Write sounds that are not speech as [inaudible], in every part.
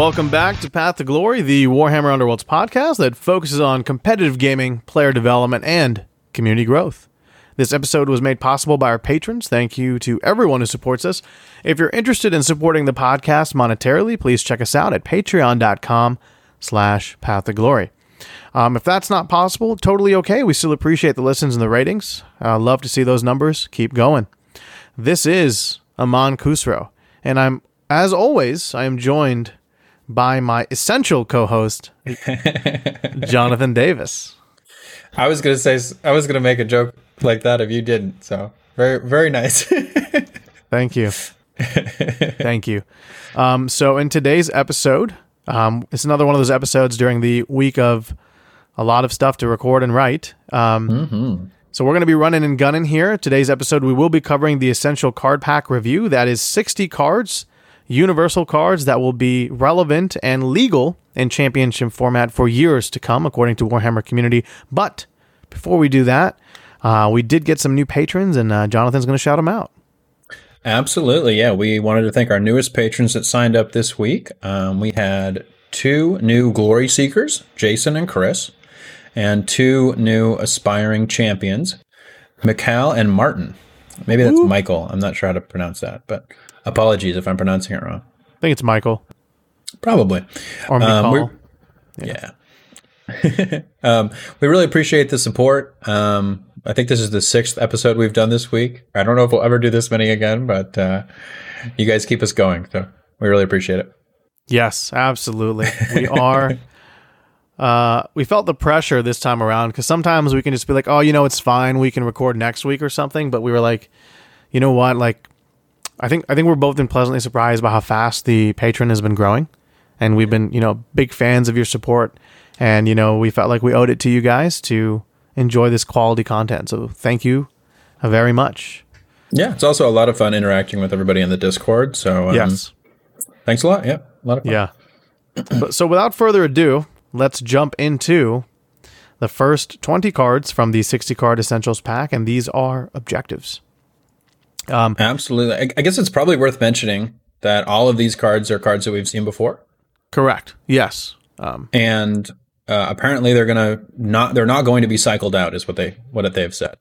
Welcome back to Path to Glory, the Warhammer Underworlds podcast that focuses on competitive gaming, player development, and community growth. This episode was made possible by our patrons. Thank you to everyone who supports us. If you're interested in supporting the podcast monetarily, please check us out at patreon.com slash path to glory. Um, if that's not possible, totally okay. We still appreciate the listens and the ratings. Uh, love to see those numbers. Keep going. This is Amon Kusro, and I'm, as always, I am joined by my essential co-host, [laughs] Jonathan Davis. I was gonna say I was gonna make a joke like that if you didn't. So very very nice. [laughs] Thank you. Thank you. Um, so in today's episode, um, it's another one of those episodes during the week of a lot of stuff to record and write. Um, mm-hmm. So we're going to be running and gunning here. Today's episode, we will be covering the essential card pack review. That is 60 cards, universal cards that will be relevant and legal in championship format for years to come, according to Warhammer Community. But before we do that, uh, we did get some new patrons, and uh, Jonathan's going to shout them out. Absolutely. Yeah. We wanted to thank our newest patrons that signed up this week. Um, we had two new Glory Seekers, Jason and Chris, and two new aspiring champions, Mikhail and Martin. Maybe that's Ooh. Michael. I'm not sure how to pronounce that, but apologies if I'm pronouncing it wrong. I think it's Michael. Probably. Or um, yeah. yeah. [laughs] um, we really appreciate the support. Um, I think this is the sixth episode we've done this week. I don't know if we'll ever do this many again, but uh, you guys keep us going. So we really appreciate it. Yes, absolutely. We [laughs] are. uh, we felt the pressure this time around because sometimes we can just be like, oh, you know, it's fine. We can record next week or something. But we were like, you know what? Like, I think I think we're both been pleasantly surprised by how fast the patron has been growing, and we've been you know big fans of your support. And you know, we felt like we owed it to you guys to enjoy this quality content. So thank you very much. Yeah, it's also a lot of fun interacting with everybody in the Discord. So um, yes, thanks a lot. Yeah, a lot of fun. Yeah. but, so without further ado, let's jump into the first 20 cards from the 60 card essentials pack, and these are objectives. Um, Absolutely. I, I guess it's probably worth mentioning that all of these cards are cards that we've seen before. Correct. Yes. Um, and uh, apparently they're gonna not they're not going to be cycled out is what they what they've said.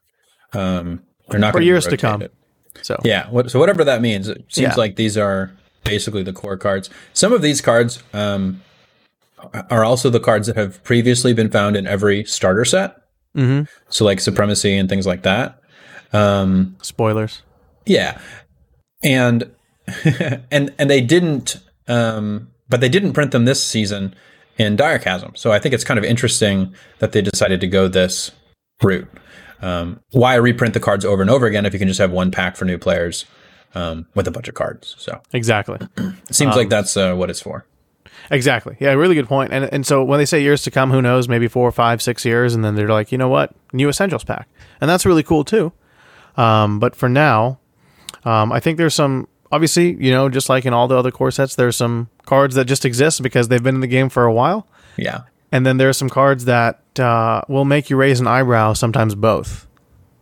Um, they're not for years to come. So yeah, what, so whatever that means, it seems yeah. like these are basically the core cards. Some of these cards um, are also the cards that have previously been found in every starter set. Mm-hmm. So like supremacy and things like that. Um, Spoilers. Yeah, and [laughs] and and they didn't, um, but they didn't print them this season in Dire Chasm. So I think it's kind of interesting that they decided to go this route. Um, why reprint the cards over and over again if you can just have one pack for new players um, with a bunch of cards? So exactly, it [clears throat] seems um, like that's uh, what it's for. Exactly. Yeah, really good point. And and so when they say years to come, who knows? Maybe four, five, six years, and then they're like, you know what, new essentials pack, and that's really cool too. Um, but for now, um, I think there's some obviously, you know, just like in all the other core sets, there's some cards that just exist because they've been in the game for a while. Yeah. And then there are some cards that uh, will make you raise an eyebrow, sometimes both,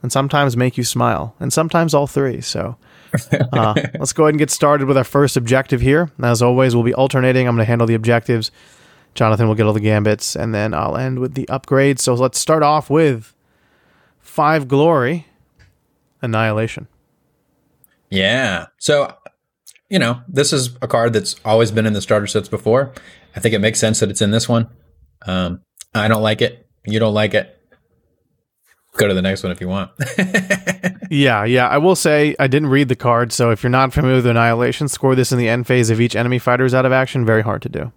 and sometimes make you smile, and sometimes all three. So [laughs] uh, let's go ahead and get started with our first objective here. As always, we'll be alternating. I'm going to handle the objectives. Jonathan will get all the gambits, and then I'll end with the upgrades. So let's start off with five glory, annihilation. Yeah. So, you know, this is a card that's always been in the starter sets before. I think it makes sense that it's in this one. Um, I don't like it. You don't like it. Go to the next one if you want. [laughs] yeah, yeah. I will say I didn't read the card, so if you're not familiar with Annihilation, score this in the end phase of each enemy fighter's out of action. Very hard to do.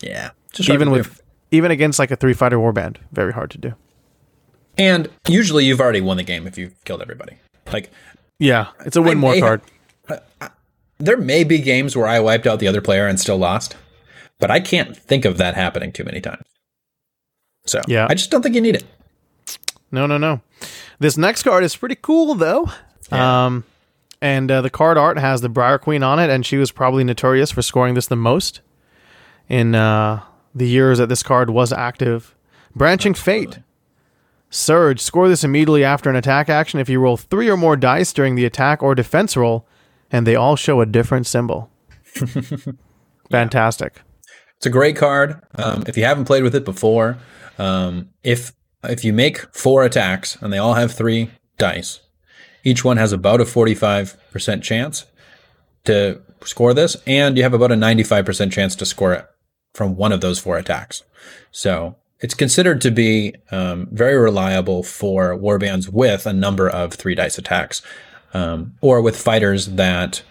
Yeah, even with do. even against like a three fighter warband, very hard to do. And usually, you've already won the game if you've killed everybody. Like yeah, it's a win more card. there may be games where I wiped out the other player and still lost, but I can't think of that happening too many times. So yeah, I just don't think you need it. No, no, no. This next card is pretty cool though. Yeah. Um, and uh, the card art has the Briar Queen on it, and she was probably notorious for scoring this the most in uh, the years that this card was active. Branching. Fate Surge. Score this immediately after an attack action if you roll three or more dice during the attack or defense roll, and they all show a different symbol. [laughs] Fantastic. It's a great card. Um, if you haven't played with it before, um, if if you make four attacks and they all have three dice, each one has about a forty five percent chance to score this, and you have about a ninety five percent chance to score it from one of those four attacks. So it's considered to be um, very reliable for warbands with a number of three dice attacks, um, or with fighters that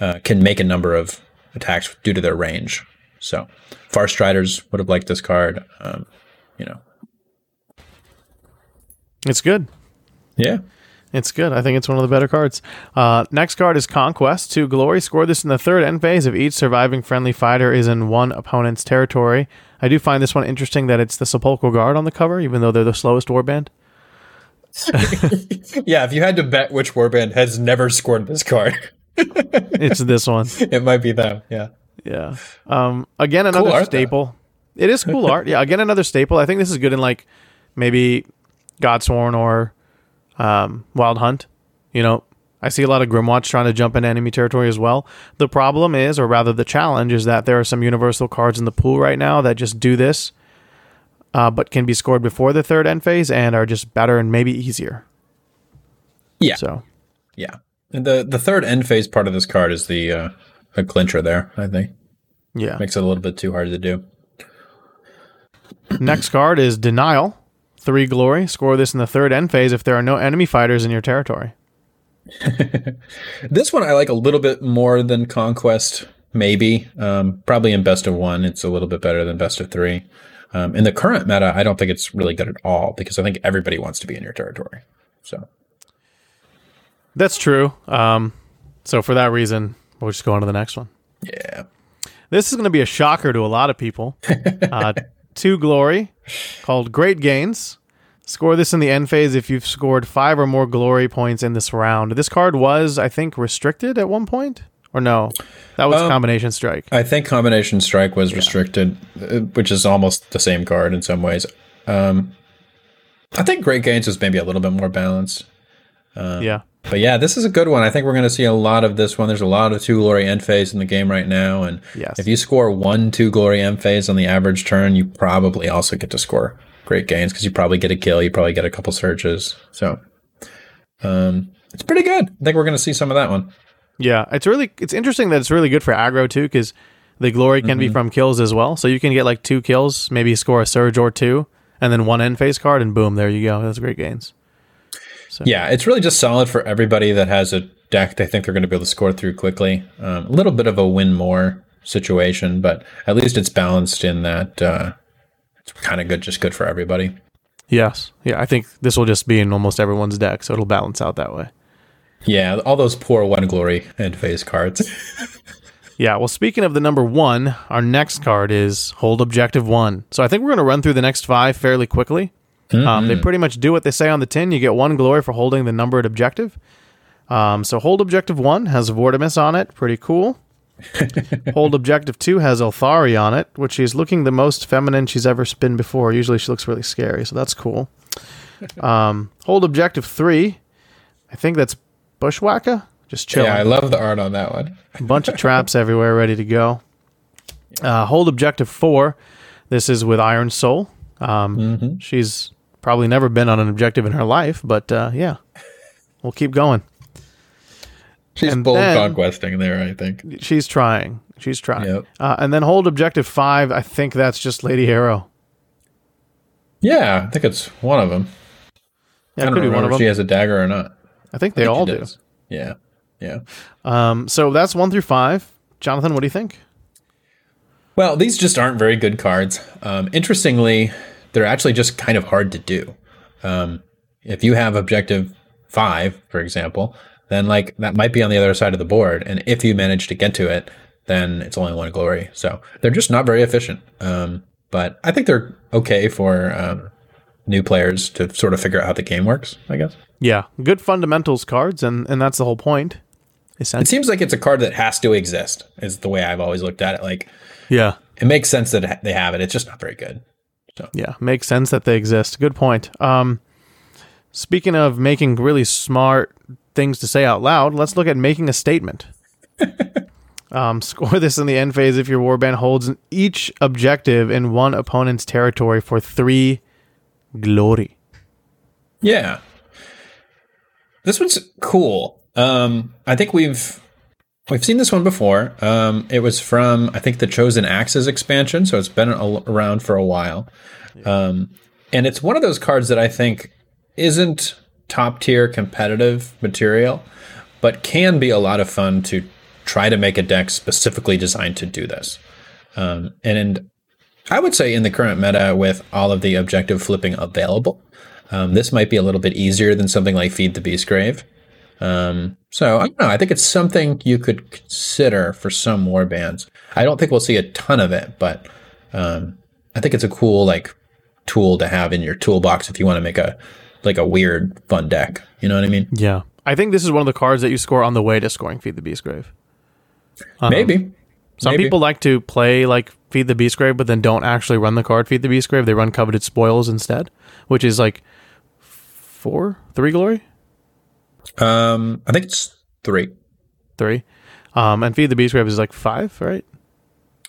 uh, can make a number of attacks due to their range. So, Farstriders would have liked this card. Um, you know, It's good. yeah. It's good. I think it's one of the better cards. Uh, next card is Conquest. To Glory. Score this in the third end phase if each surviving friendly fighter is in one opponent's territory. I do find this one interesting that it's the Sepulchral Guard on the cover, even though they're the slowest warband. [laughs] Yeah, if you had to bet which warband has never scored this card, [laughs] It's this one. it might be them. Yeah. Yeah. Um, again, another art, though. staple. It is cool art. Yeah. Again, another staple. I think this is good in like maybe Godsworn or um, Wild Hunt. You know, I see a lot of Grymwatch trying to jump into enemy territory as well. The problem is, or rather the challenge, is that there are some universal cards in the pool right now that just do this, uh, but can be scored before the third end phase and are just better and maybe easier. Yeah. So, Yeah. And the the third end phase part of this card is the uh, a clincher there. I think yeah. makes it a little bit too hard to do. [clears throat] Next card is Denial. Three glory. Score this in the third end phase if there are no enemy fighters in your territory. [laughs] This one I like a little bit more than Conquest, maybe. Um, probably in best of one, it's a little bit better than best of three. Um, in the current meta, I don't think it's really good at all because I think everybody wants to be in your territory. So That's true. Um, so for that reason, we'll just go on to the next one. yeah, This is going to be a shocker to a lot of people. [laughs] Uh, two glory, called Great Gains. Score this in the end phase if you've scored five or more glory points in this round. This card was, I think, restricted at one point, or no? That was combination strike. I think Combination Strike was restricted, uh, which is almost the same card in some ways. Um, I think Great Gains was maybe a little bit more balanced. yeah, But yeah, this is a good one. I think we're going to see a lot of this one. There's a lot of two glory end phase in the game right now, and Yes. if you score one two glory end phase on the average turn, you probably also get to score great gains because you probably get a kill, you probably get a couple searches. So, um, it's pretty good. I think we're going to see some of that one. yeah. It's really it's interesting that it's really good for aggro too, because the glory can be from kills as well. So you can get like two kills, maybe score a surge or two, and then one end phase card, and boom, there you go. That's great gains. Yeah, it's really just solid for everybody that has a deck they think they're going to be able to score through quickly. Um, a little bit of a win more situation, but at least it's balanced in that uh, it's kind of good, just good for everybody. Yes. Yeah, I think this will just be in almost everyone's deck, so it'll balance out that way. Yeah, all those poor one glory and phase cards. [laughs] Yeah, well, speaking of the number one, our next card is Hold Objective One. So I think we're going to run through the next five fairly quickly. Um, they pretty much do what they say on the tin. You get one glory for holding the numbered objective. Um, so Hold Objective One has Vortemis on it. Pretty cool. Hold Objective Two has Ylthari on it, which she's looking the most feminine she's ever been before. Usually she looks really scary, so that's cool. [laughs] Um, Hold Objective Three, I think that's Bushwakka. Just chilling. yeah, I love the art on that one. A bunch of traps [laughs] everywhere ready to go. Uh, hold objective four. This is with Iron Soul. Um, She's probably never been on an objective in her life, but uh, yeah, [laughs] we'll keep going. She's And bold then- conquesting there, I think. She's trying. She's trying. Yep. Uh, and then hold objective five. I think that's just Lady Harrow. Yeah, I think it's one of them. Yeah, I don't could be remember one of if she has a dagger or not. I think they I think all do. does. Yeah, yeah. Um, so that's one through five. Jonathan, what do you think? Well, these just aren't very good cards. Um, interestingly, they're actually just kind of hard to do. Um, if you have objective five, for example, then like that might be on the other side of the board, and if you manage to get to it, then it's only one glory. So they're just not very efficient. Um, but I think they're okay for um, new players to sort of figure out how the game works. I guess Yeah, good fundamentals cards, and and that's the whole point. it seems like it's a card that has to exist. Is the way I've always looked at it. Like yeah. it makes sense that they have it. It's just not very good. So. Yeah, makes sense that they exist. Good point. Um, speaking of making really smart things to say out loud, let's look at making a statement. [laughs] Um, score this in the end phase if your warband holds each objective in one opponent's territory for three glory. Yeah. This one's cool. Um, I think we've we've seen this one before. Um, it was from I think the Chosen Axes expansion, so it's been a- around for a while. Um, and it's one of those cards that I think isn't top tier competitive material, but can be a lot of fun to try to make a deck specifically designed to do this. Um, and, and I would say in the current meta, with all of the objective flipping available, um, this might be a little bit easier than something like Feed the Beastgrave. Um, so I don't know. I think it's something you could consider for some war bands. I don't think we'll see a ton of it, but um, I think it's a cool like tool to have in your toolbox if you want to make a like a weird fun deck. You know what I mean? Yeah. I think this is one of the cards that you score on the way to scoring Feed the Beastgrave. Um, Maybe. Some Maybe. people like to play like Feed the Beast Grave, but then don't actually run the card Feed the Beast Grave. They run Coveted Spoils instead, which is like four, three glory, Um, I think it's three. three. Um, and Feed the Beast Grave is like five, right?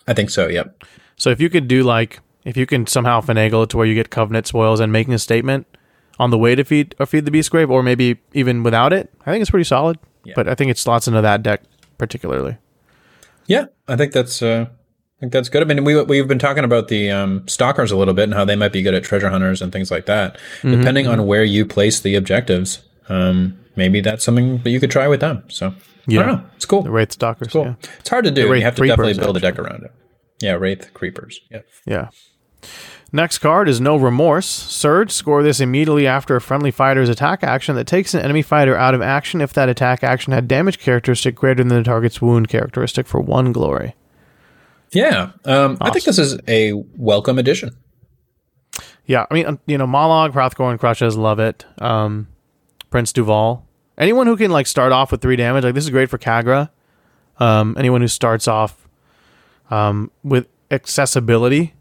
I think so. Yep. So if you could do like, if you can somehow finagle it to where you get Coveted Spoils and making a statement on the way to feed or feed the Beastgrave, or maybe even without it, I think it's pretty solid. Yeah. But I think it slots into that deck particularly. Yeah, I think that's uh, I think that's good. I mean, we we've been talking about the um, stalkers a little bit and how they might be good at treasure hunters and things like that. Mm-hmm, Depending on where you place the objectives, um, maybe that's something that you could try with them. So Yeah. I don't know. It's cool. The Wraith Stalkers. cool. Yeah. It's hard to do. You have to definitely build a deck around it. Yeah, wraith creepers. Yeah. Yeah. Next card is No Remorse. Surge, score this immediately after a friendly fighter's attack action that takes an enemy fighter out of action if that attack action had damage characteristic greater than the target's wound characteristic for one glory. Yeah, um, I think this is a welcome addition. Yeah, I mean, you know, Mollog, Hrothgorn, Crushes, love it. Um, Prince Duvalle. Anyone who can, like, start off with three damage, like, this is great for Khagra. Um, anyone who starts off um, with accessibility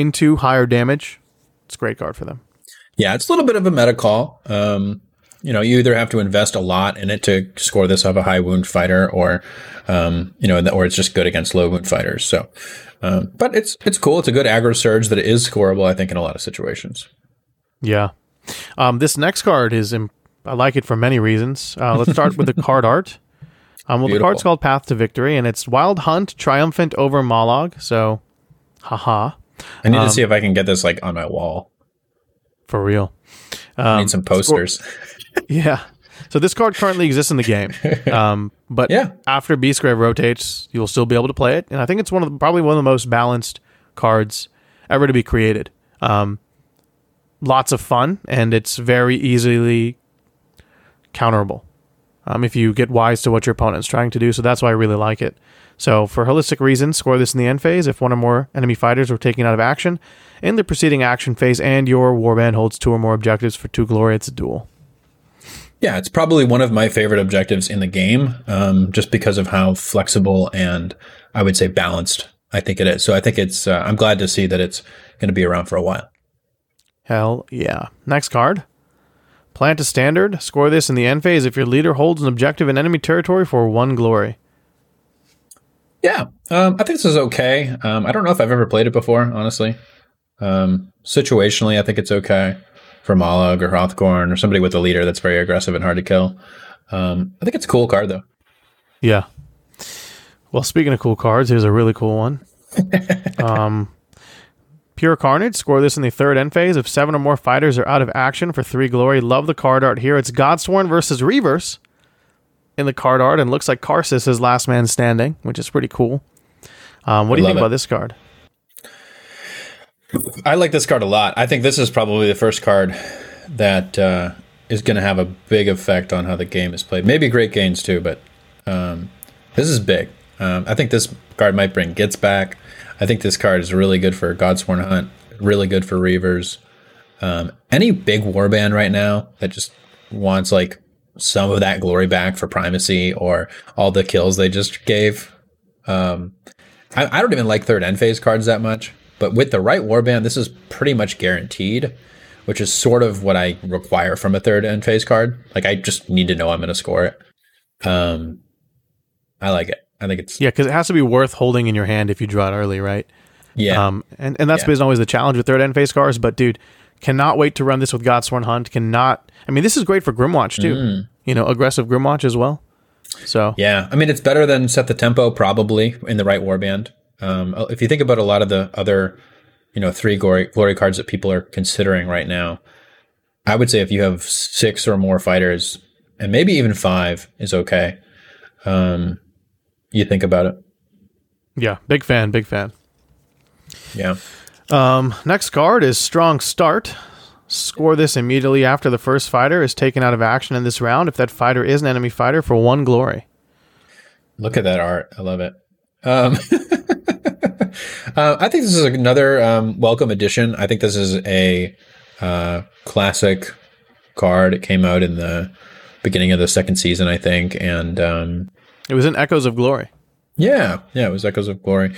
into higher damage, it's a great card for them. Yeah, it's a little bit of a meta call. Um, you know, you either have to invest a lot in it to score this of a high wound fighter, or um, you know, or it's just good against low wound fighters. So, um, but it's it's cool. It's a good aggro surge that is scoreable. I think in a lot of situations. Yeah. Um, this next card is, im- I like it for many reasons. Uh, let's start with the [laughs] card art. Um, well, the card's called Path to Victory, and it's Wild Hunt, triumphant over Mollog. So, haha, I need to see if I can get this like on my wall. for real. I Um, need some posters. Yeah. So this card currently exists in the game, [laughs] um, but Yeah. after Beastgrave rotates, you'll still be able to play it, and I think it's one of the, probably one of the most balanced cards ever to be created. Um, lots of fun, and it's very easily counterable um, if you get wise to what your opponent's trying to do. So that's why I really like it. So for holistic reasons, score this in the end phase if one or more enemy fighters are taken out of action in the preceding action phase, and your warband holds two or more objectives for two glory. It's a duel. Yeah, it's probably one of my favorite objectives in the game, um, just because of how flexible and I would say balanced I think it is. So I think it's. Uh, I'm glad to see that it's going to be around for a while. Hell yeah. Next card. Plant a standard. Score this in the end phase if your leader holds an objective in enemy territory for one glory. Yeah, um, I think this is okay. Um, I don't know if I've ever played it before, honestly. Um, situationally, I think it's okay for Mollog or Hrothgorn or somebody with a leader that's very aggressive and hard to kill. Um, I think it's a cool card though. Yeah. Well, speaking of cool cards, here's a really cool one. [laughs] um, Pure Carnage. Score this in the third end phase if seven or more fighters are out of action for three glory. Love the card art here. It's Godsworn versus Reavers in the card art, and looks like Karsus is last man standing, which is pretty cool. Um, what do you think it. about this card? I like this card a lot. I think this is probably the first card that uh, is going to have a big effect on how the game is played. Maybe Great Gains too, but um, this is big. Um, I think this card might bring gets back. I think this card is really good for Godsworn Hunt, really good for Reavers. Um, any big warband right now that just wants like some of that glory back for primacy or all the kills they just gave. Um, I, I don't even like third end phase cards that much, but with the right warband, this is pretty much guaranteed, which is sort of what I require from a third end phase card. Like I just need to know I'm going to score it. Um, I like it. I think it's Yeah, because it has to be worth holding in your hand if you draw it early, right? yeah. Um, and, and that's Yeah. been always the challenge with third end phase cards. But dude, cannot wait to run this with Godsworn Hunt. Cannot. I mean, this is great for Grymwatch too. You know, aggressive Grymwatch as well. So Yeah, I mean it's better than set the tempo probably in the right warband. Um, if you think about a lot of the other, you know, three glory glory cards that people are considering right now, I would say if you have six or more fighters, and maybe even five is okay. Um, you think about it. yeah, big fan, big fan. Yeah. Um, next card is Strong Start. Score this immediately after the first fighter is taken out of action in this round if that fighter is an enemy fighter for one glory. Look at that art. I love it. Um, [laughs] uh, I think this is another um, welcome addition. I think this is a uh, classic card. It came out in the beginning of the second season, I think, and um, It was in Echoes of Glory. yeah, yeah, it was Echoes of Glory.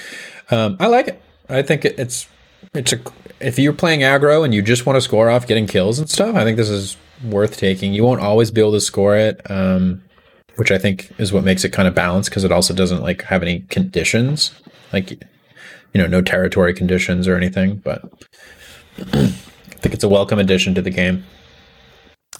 Um, I like it. I think it, it's it's a if you're playing aggro and you just want to score off getting kills and stuff. I think this is worth taking. You won't always be able to score it, um, which I think is what makes it kind of balanced because it also doesn't like have any conditions, like you know, no territory conditions or anything. But [clears throat] I think it's a welcome addition to the game.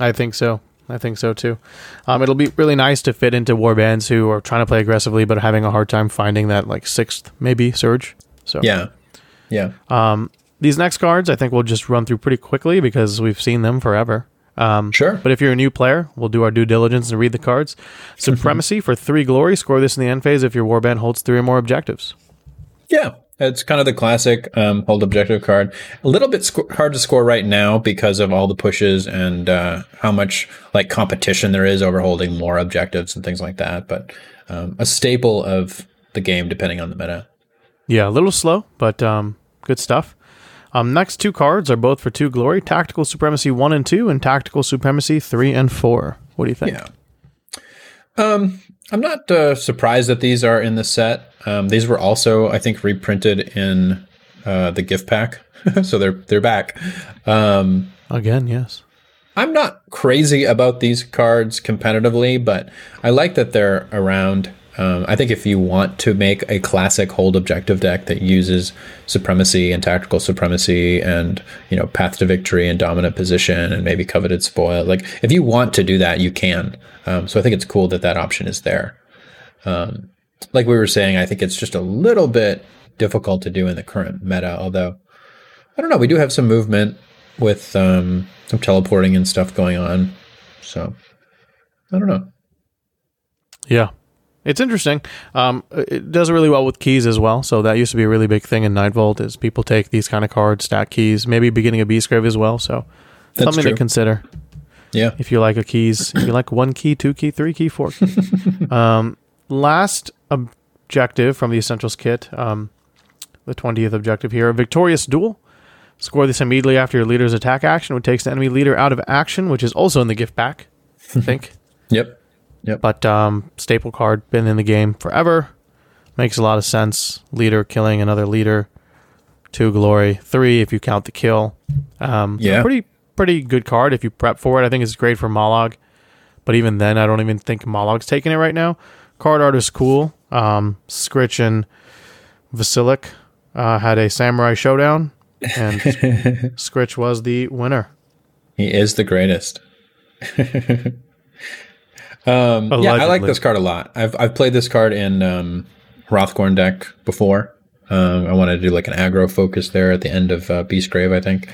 I think so. I think so too. Um, it'll be really nice to fit into warbands who are trying to play aggressively but are having a hard time finding that like sixth maybe surge. So Yeah, yeah, Um, these next cards, I think we'll just run through pretty quickly because we've seen them forever. Um, sure. But if you're a new player, we'll do our due diligence and read the cards. [laughs] Supremacy for three glory. Score this in the end phase if your warband holds three or more objectives. Yeah, it's kind of the classic um, hold objective card. A little bit sc- hard to score right now because of all the pushes and uh, how much like competition there is over holding more objectives and things like that. But um, a staple of the game, depending on the meta. Yeah, a little slow, but um, good stuff. Um, next two cards are both for two glory: Tactical Supremacy one and two, and Tactical Supremacy three and four. What do you think? Yeah. Um, I'm not uh, surprised that these are in the set. Um, these were also, I think, reprinted in uh, the gift pack, [laughs] so they're they're back. Um, Again, yes. I'm not crazy about these cards competitively, but I like that they're around. Um, I think if you want to make a classic hold objective deck that uses supremacy and tactical supremacy and you know path to victory and dominant position and maybe coveted spoil, like if you want to do that, you can. Um, so I think it's cool that that option is there. Um, like we were saying, I think it's just a little bit difficult to do in the current meta. Although I don't know, we do have some movement with um, some teleporting and stuff going on. So I don't know. Yeah. It's interesting. Um, it does really well with keys as well. So that used to be a really big thing in Nightvault is people take these kind of cards, stack keys, maybe beginning of Beastgrave as well. So That's something true. to consider Yeah. if you like a keys. if you like one key, two key, three key, four key. [laughs] um, last objective from the Essentials kit, um, the 20th objective here, a victorious duel. Score this immediately after your leader's attack action, which takes the enemy leader out of action, which is also in the gift pack, I think. [laughs] Yep. But um, staple card been in the game forever. Makes a lot of sense. Leader killing another leader. Two glory. Three if you count the kill. Um, so Yeah. pretty pretty good card if you prep for it. I think it's great for Mollog. But even then, I don't even think Mollog's taking it right now. Card art is cool. Um, Skritch and Vasillac uh, had a samurai showdown, and [laughs] Skritch was the winner. He is the greatest. [laughs] um, yeah, I like this card a lot. I've I've played this card in um, Hrothgorn deck before. Um, I wanted to do like an aggro focus there at the end of uh, Beastgrave, I think.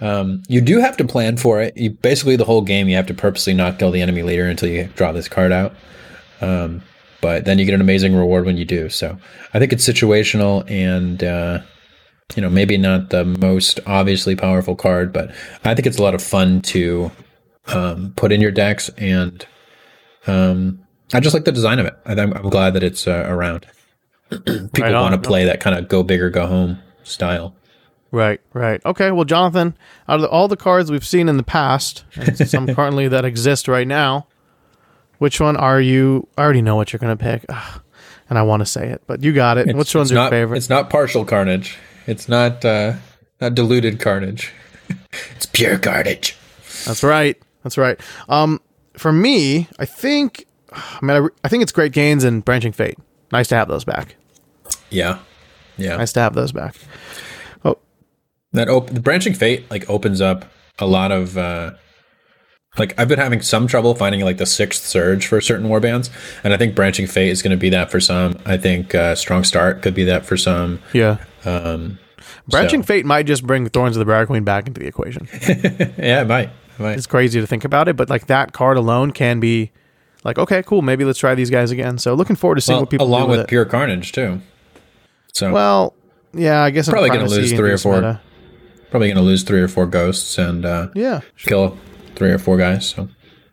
Um, you do have to plan for it. You basically the whole game you have to purposely not kill the enemy leader until you draw this card out. Um, but then you get an amazing reward when you do. So I think it's situational and uh, you know maybe not the most obviously powerful card, but I think it's a lot of fun to um, put in your decks, and um, I just like the design of it. I, I'm, I'm glad that it's uh, around. [clears throat] People Right want to play that kind of go big or go home style. Right, right. Okay, well, Jonathan, out of the, all the cards we've seen in the past, [laughs] some currently that exist right now, which one are you? I already know what you're going to pick, Ugh, and I want to say it, but you got it. which one's your not, favorite? It's not partial carnage. It's not uh, not diluted carnage. [laughs] it's pure carnage. That's right. That's right. Um, for me, I think, I mean, I, re- I think it's Great Gains and Branching Fate. nice to have those back. Yeah, yeah. Nice to have those back. Oh, that op- the branching fate like opens up a lot of uh like I've been having some trouble finding like the sixth surge for certain warbands, and I think branching fate is going to be that for some. I think uh, strong start could be that for some. yeah. Um, Branching so- Fate might just bring Thorns of the Briar Queen back into the equation. [laughs] yeah, it might. It might. it's crazy to think about it, but like that card alone can be like, okay, cool, maybe let's try these guys again. So looking forward to seeing Well, what people along do with with, it. pure carnage too. So Well, yeah, I guess I'm Probably gonna lose three or four. meta. probably going to lose three or four ghosts and uh, Yeah. kill three or four guys. So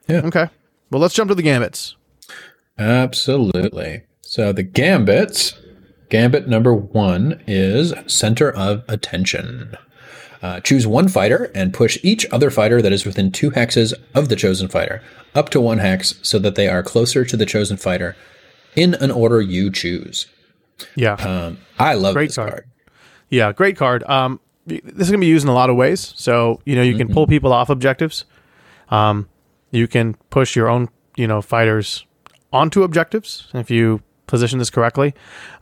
yeah, Okay. Well, let's jump to the gambits. Absolutely. So the gambits, gambit number one is center of attention. Uh, choose one fighter and push each other fighter that is within two hexes of the chosen fighter up to one hex so that they are closer to the chosen fighter in an order you choose. Yeah. Um, I love Great this card. card. Yeah, great card. Um, this is gonna be used in a lot of ways. So you know, you can pull people off objectives. Um, you can push your own, you know, fighters onto objectives if you position this correctly.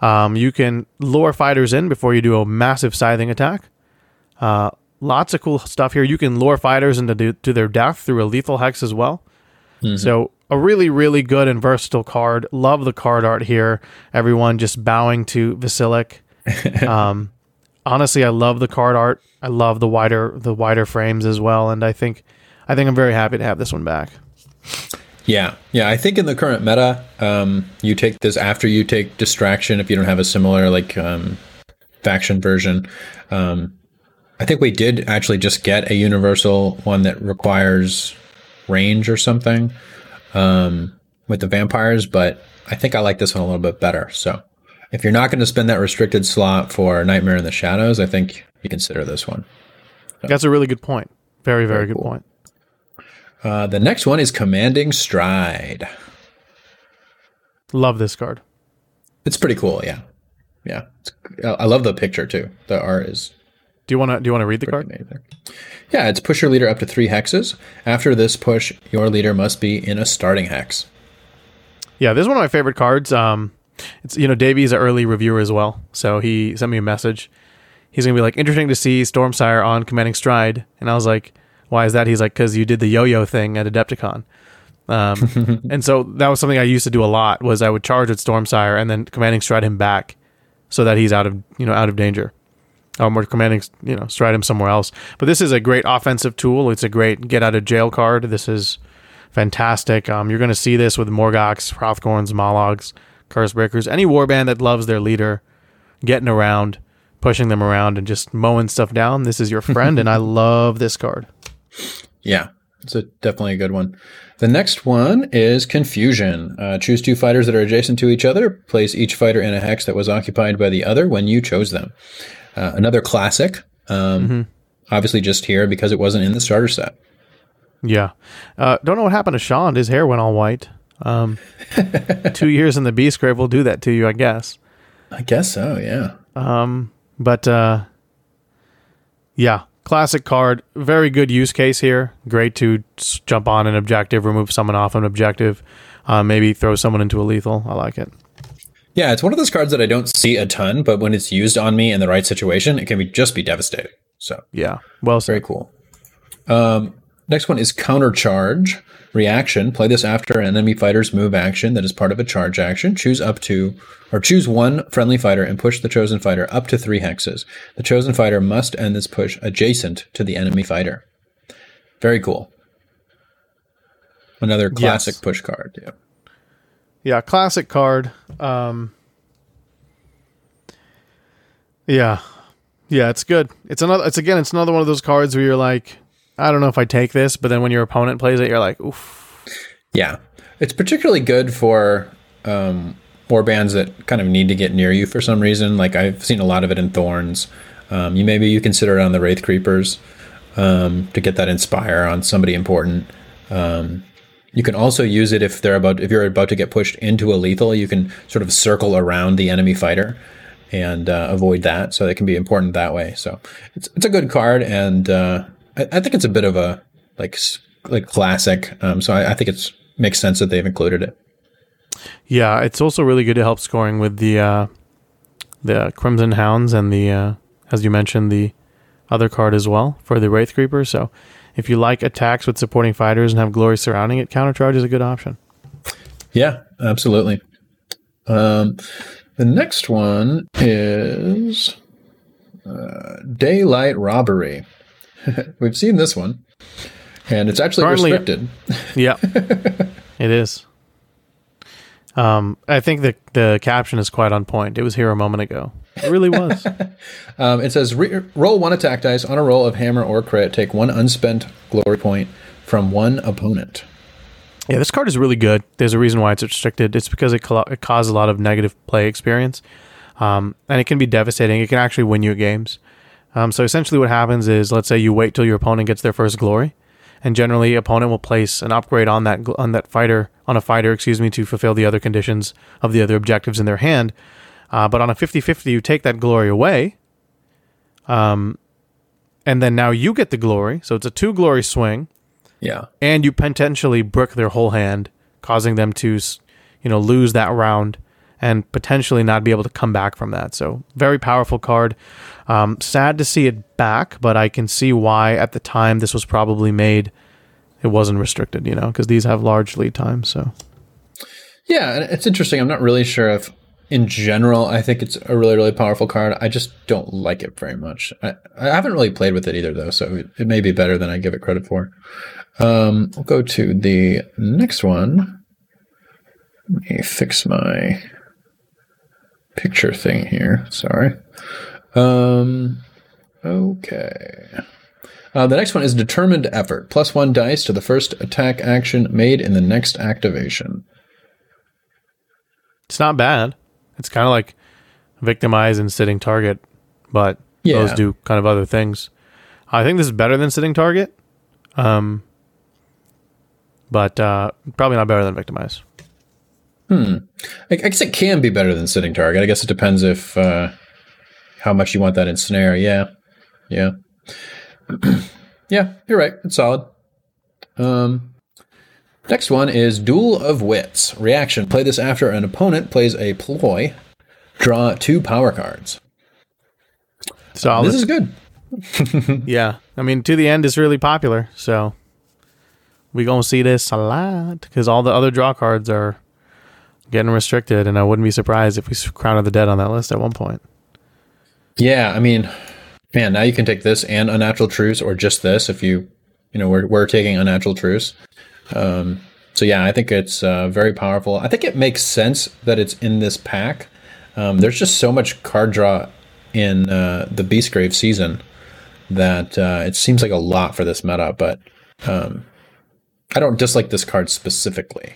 Um, you can lure fighters in before you do a massive scything attack. Uh, lots of cool stuff here. You can lure fighters into do, to their death through a lethal hex as well. So a really, really good and versatile card. Love the card art here. Everyone just bowing to Vasillac. [laughs] um, honestly, I love the card art. I love the wider the wider frames as well, and I think I think I'm very happy to have this one back. Yeah, yeah. I think in the current meta, um, you take this after you take distraction if you don't have a similar like um, faction version. Um, I think we did actually just get a universal one that requires range or something um, with the vampires, but I think I like this one a little bit better. So if you're not going to spend that restricted slot for Nightmare in the Shadows, I think you consider this one. That's a really good point. Very, very, good cool. point. Uh, the next one is Commanding Stride. Love this card. It's pretty cool, yeah, yeah. It's, I love the picture too. The art is Do you want to do you want to read the card? Yeah, it's push your leader up to three hexes. After this push, your leader must be in a starting hex. Yeah, this is one of my favorite cards. Um, it's you know Davey's an early reviewer as well, so he sent me a message. He's gonna be like, interesting to see Stormsire on Commanding Stride, and I was like, why is that? He's like, because you did the yo-yo thing at Adepticon. Um, [laughs] and so that was something I used to do a lot. Was I would charge with Stormsire and then Commanding Stride him back, so that he's out of you know out of danger. Um, or commanding, you know, stride him somewhere else. But this is a great offensive tool. It's a great get out of jail card. This is fantastic. Um, you're going to see this with Morgoks, Hrothgorns, Mollogs, Cursebreakers, any warband that loves their leader, getting around, pushing them around, and just mowing stuff down. This is your [laughs] friend, and I love this card. Yeah, it's a, definitely a good one. The next one is Confusion. Uh, choose two fighters that are adjacent to each other. Place each fighter in a hex that was occupied by the other when you chose them. Uh, another classic. Um, Obviously, just here because it wasn't in the starter set. Yeah. Uh, don't know what happened to Sean. His hair went all white. Um, [laughs] two years in the Beast Grave will do that to you, I guess. I guess so. Yeah. But uh, yeah, classic card. Very good use case here. Great to s- jump on an objective, remove someone off an objective, uh, maybe throw someone into a lethal. I like it. Yeah, it's one of those cards that I don't see a ton, but when it's used on me in the right situation, it can be just be devastating. So Yeah. Well very cool. Um, next one is countercharge reaction. Play this after an enemy fighter's move action that is part of a charge action. Choose up to or choose one friendly fighter and push the chosen fighter up to three hexes. The chosen fighter must end this push adjacent to the enemy fighter. Very cool. Another classic Yes. push card. Yeah. Yeah, classic card. Um, yeah, yeah, it's good. It's another. It's again. It's another one of those cards where you're like, I don't know if I take this, but then when your opponent plays it, you're like, oof. Yeah, it's particularly good for um, war bands that kind of need to get near you for some reason. Like I've seen a lot of it in Thorns. Um, you maybe you consider it on the Wraith Creepers um, to get that inspire on somebody important. Um, you can also use it if they're about if you're about to get pushed into a lethal. You can sort of circle around the enemy fighter and uh, avoid that. So it can be important that way. So it's it's a good card, and uh, I, I think it's a bit of a like like classic. Um, so I, I think it's makes sense that they've included it. Yeah, it's also really good to help scoring with the uh, the Crimson Hounds and the uh, as you mentioned the other card as well for the Wraith Creeper. So if you like attacks with supporting fighters and have glory surrounding it, countercharge is a good option. Yeah, absolutely. Um, the next one is uh, Daylight Robbery. [laughs] We've seen this one, and it's actually Currently- restricted. Yeah, [laughs] it is. Um, I think the the caption is quite on point. It was here a moment ago. It really was. [laughs] Um, it says re- roll one attack dice on a roll of hammer or crit. Take one unspent glory point from one opponent. Yeah, this card is really good. There's a reason why it's restricted. It's because it, col- it causes a lot of negative play experience, um, and it can be devastating. It can actually win you games. Um, so essentially, what happens is, let's say you wait till your opponent gets their first glory, and generally, opponent will place an upgrade on that gl- on that fighter on a fighter, excuse me, to fulfill the other conditions of the other objectives in their hand. Uh, but on a 50-50, you take that glory away, um, and then now you get the glory. So it's a two glory swing Yeah. and you potentially brick their whole hand, causing them to, you know, lose that round and potentially not be able to come back from that. So very powerful card. Um, sad to see it back, but I can see why at the time this was probably made. It wasn't restricted, you know, because these have large lead times. So Yeah, it's interesting. I'm not really sure if, in general, I think it's a really, really powerful card. I just don't like it very much. I, I haven't really played with it either, though, so it, it may be better than I give it credit for. Um, we'll go to the next one. Let me fix my picture thing here. Sorry. Um, okay. Uh, the next one is determined effort. Plus one dice to the first attack action made in the next activation. it's not bad. It's kind of like victimize and sitting target, but Yeah. those do kind of other things. I think this is better than sitting target, um, but uh, probably not better than victimize. I, I guess it can be better than sitting target. I guess it depends if uh, how much you want that ensnare. Yeah, yeah, [clears throat] yeah. You're right. It's solid. Um, next one is Duel of Wits. Reaction: Play this after an opponent plays a ploy. Draw two power cards. Solid. This is good. [laughs] Yeah, I mean, to the end is really popular, so we gonna see this a lot because all the other draw cards are getting restricted, and I wouldn't be surprised if we s- Crown of the Dead on that list at one point. Yeah, I mean, man, now you can take this and unnatural truce, or just this if you, you know, we're we're taking unnatural truce. Um, so yeah, I think it's uh, very powerful. I think it makes sense that it's in this pack. Um, there's just so much card draw in uh, the Beastgrave season that uh, it seems like a lot for this meta, but um, I don't dislike this card specifically.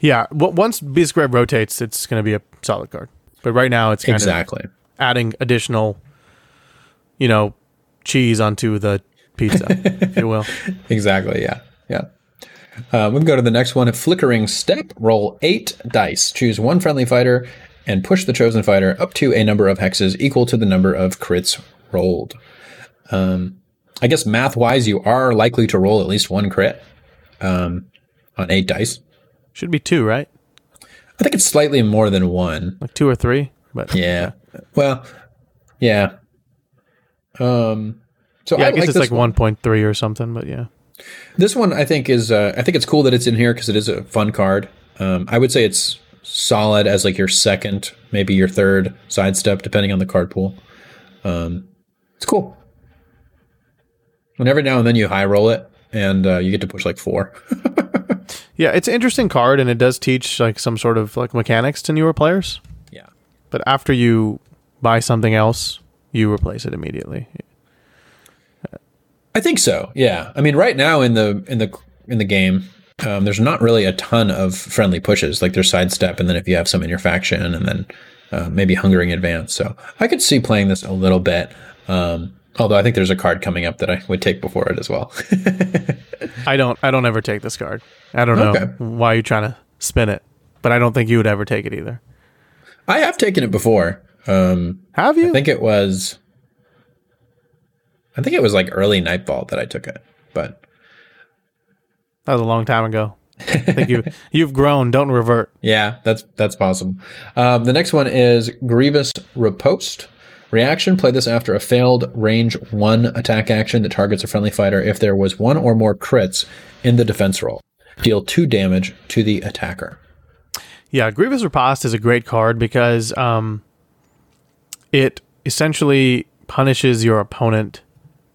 Yeah, once Beast Grave rotates, it's gonna be a solid card. But right now, it's kind Exactly. of adding additional, you know, cheese onto the pizza, if you will. [laughs] Exactly. Yeah. Yeah. Uh, we can go to the next one. A Flickering step. Roll eight dice. Choose one friendly fighter and push the chosen fighter up to a number of hexes equal to the number of crits rolled. Um, I guess math wise, you are likely to roll at least one crit um, on eight dice. Should be two, right? I think it's slightly more than one. Like two or three, but Yeah. Well, yeah. Um, so yeah, I, I, guess like it's like one point three or something. But yeah, This one I think is uh, I think it's cool that it's in here because it is a fun card. Um, I would say it's solid as like your second, maybe your third sidestep, depending on the card pool. Um, it's cool. And every now and then you high roll it, and uh, you get to push like four. [laughs] yeah, it's an interesting card, and it does teach like some sort of like mechanics to newer players. yeah, But after you buy something else, you replace it immediately. I think so. Yeah, I mean, right now in the in the in the game, um, there's not really a ton of friendly pushes. Like there's sidestep, and then if you have some in your faction, and then uh, maybe hungering advance. So I could see playing this a little bit. Um, although I think there's a card coming up that I would take before it as well. [laughs] I don't. I don't ever take this card. I don't know Okay. why you're trying to spin it, but I don't think you would ever take it either. I have taken it before. Um, Have you? I think it was. I think it was like early Nightfall that I took it, but that was a long time ago. I think you [laughs] you've grown. Don't revert. Yeah, that's that's possible. Um, the next one is Grievous Riposte. Reaction: Play this after a failed range one attack action that targets a friendly fighter. If there was one or more crits in the defense roll, deal two damage to the attacker. Yeah, Grievous Riposte is a great card because um, it essentially punishes your opponent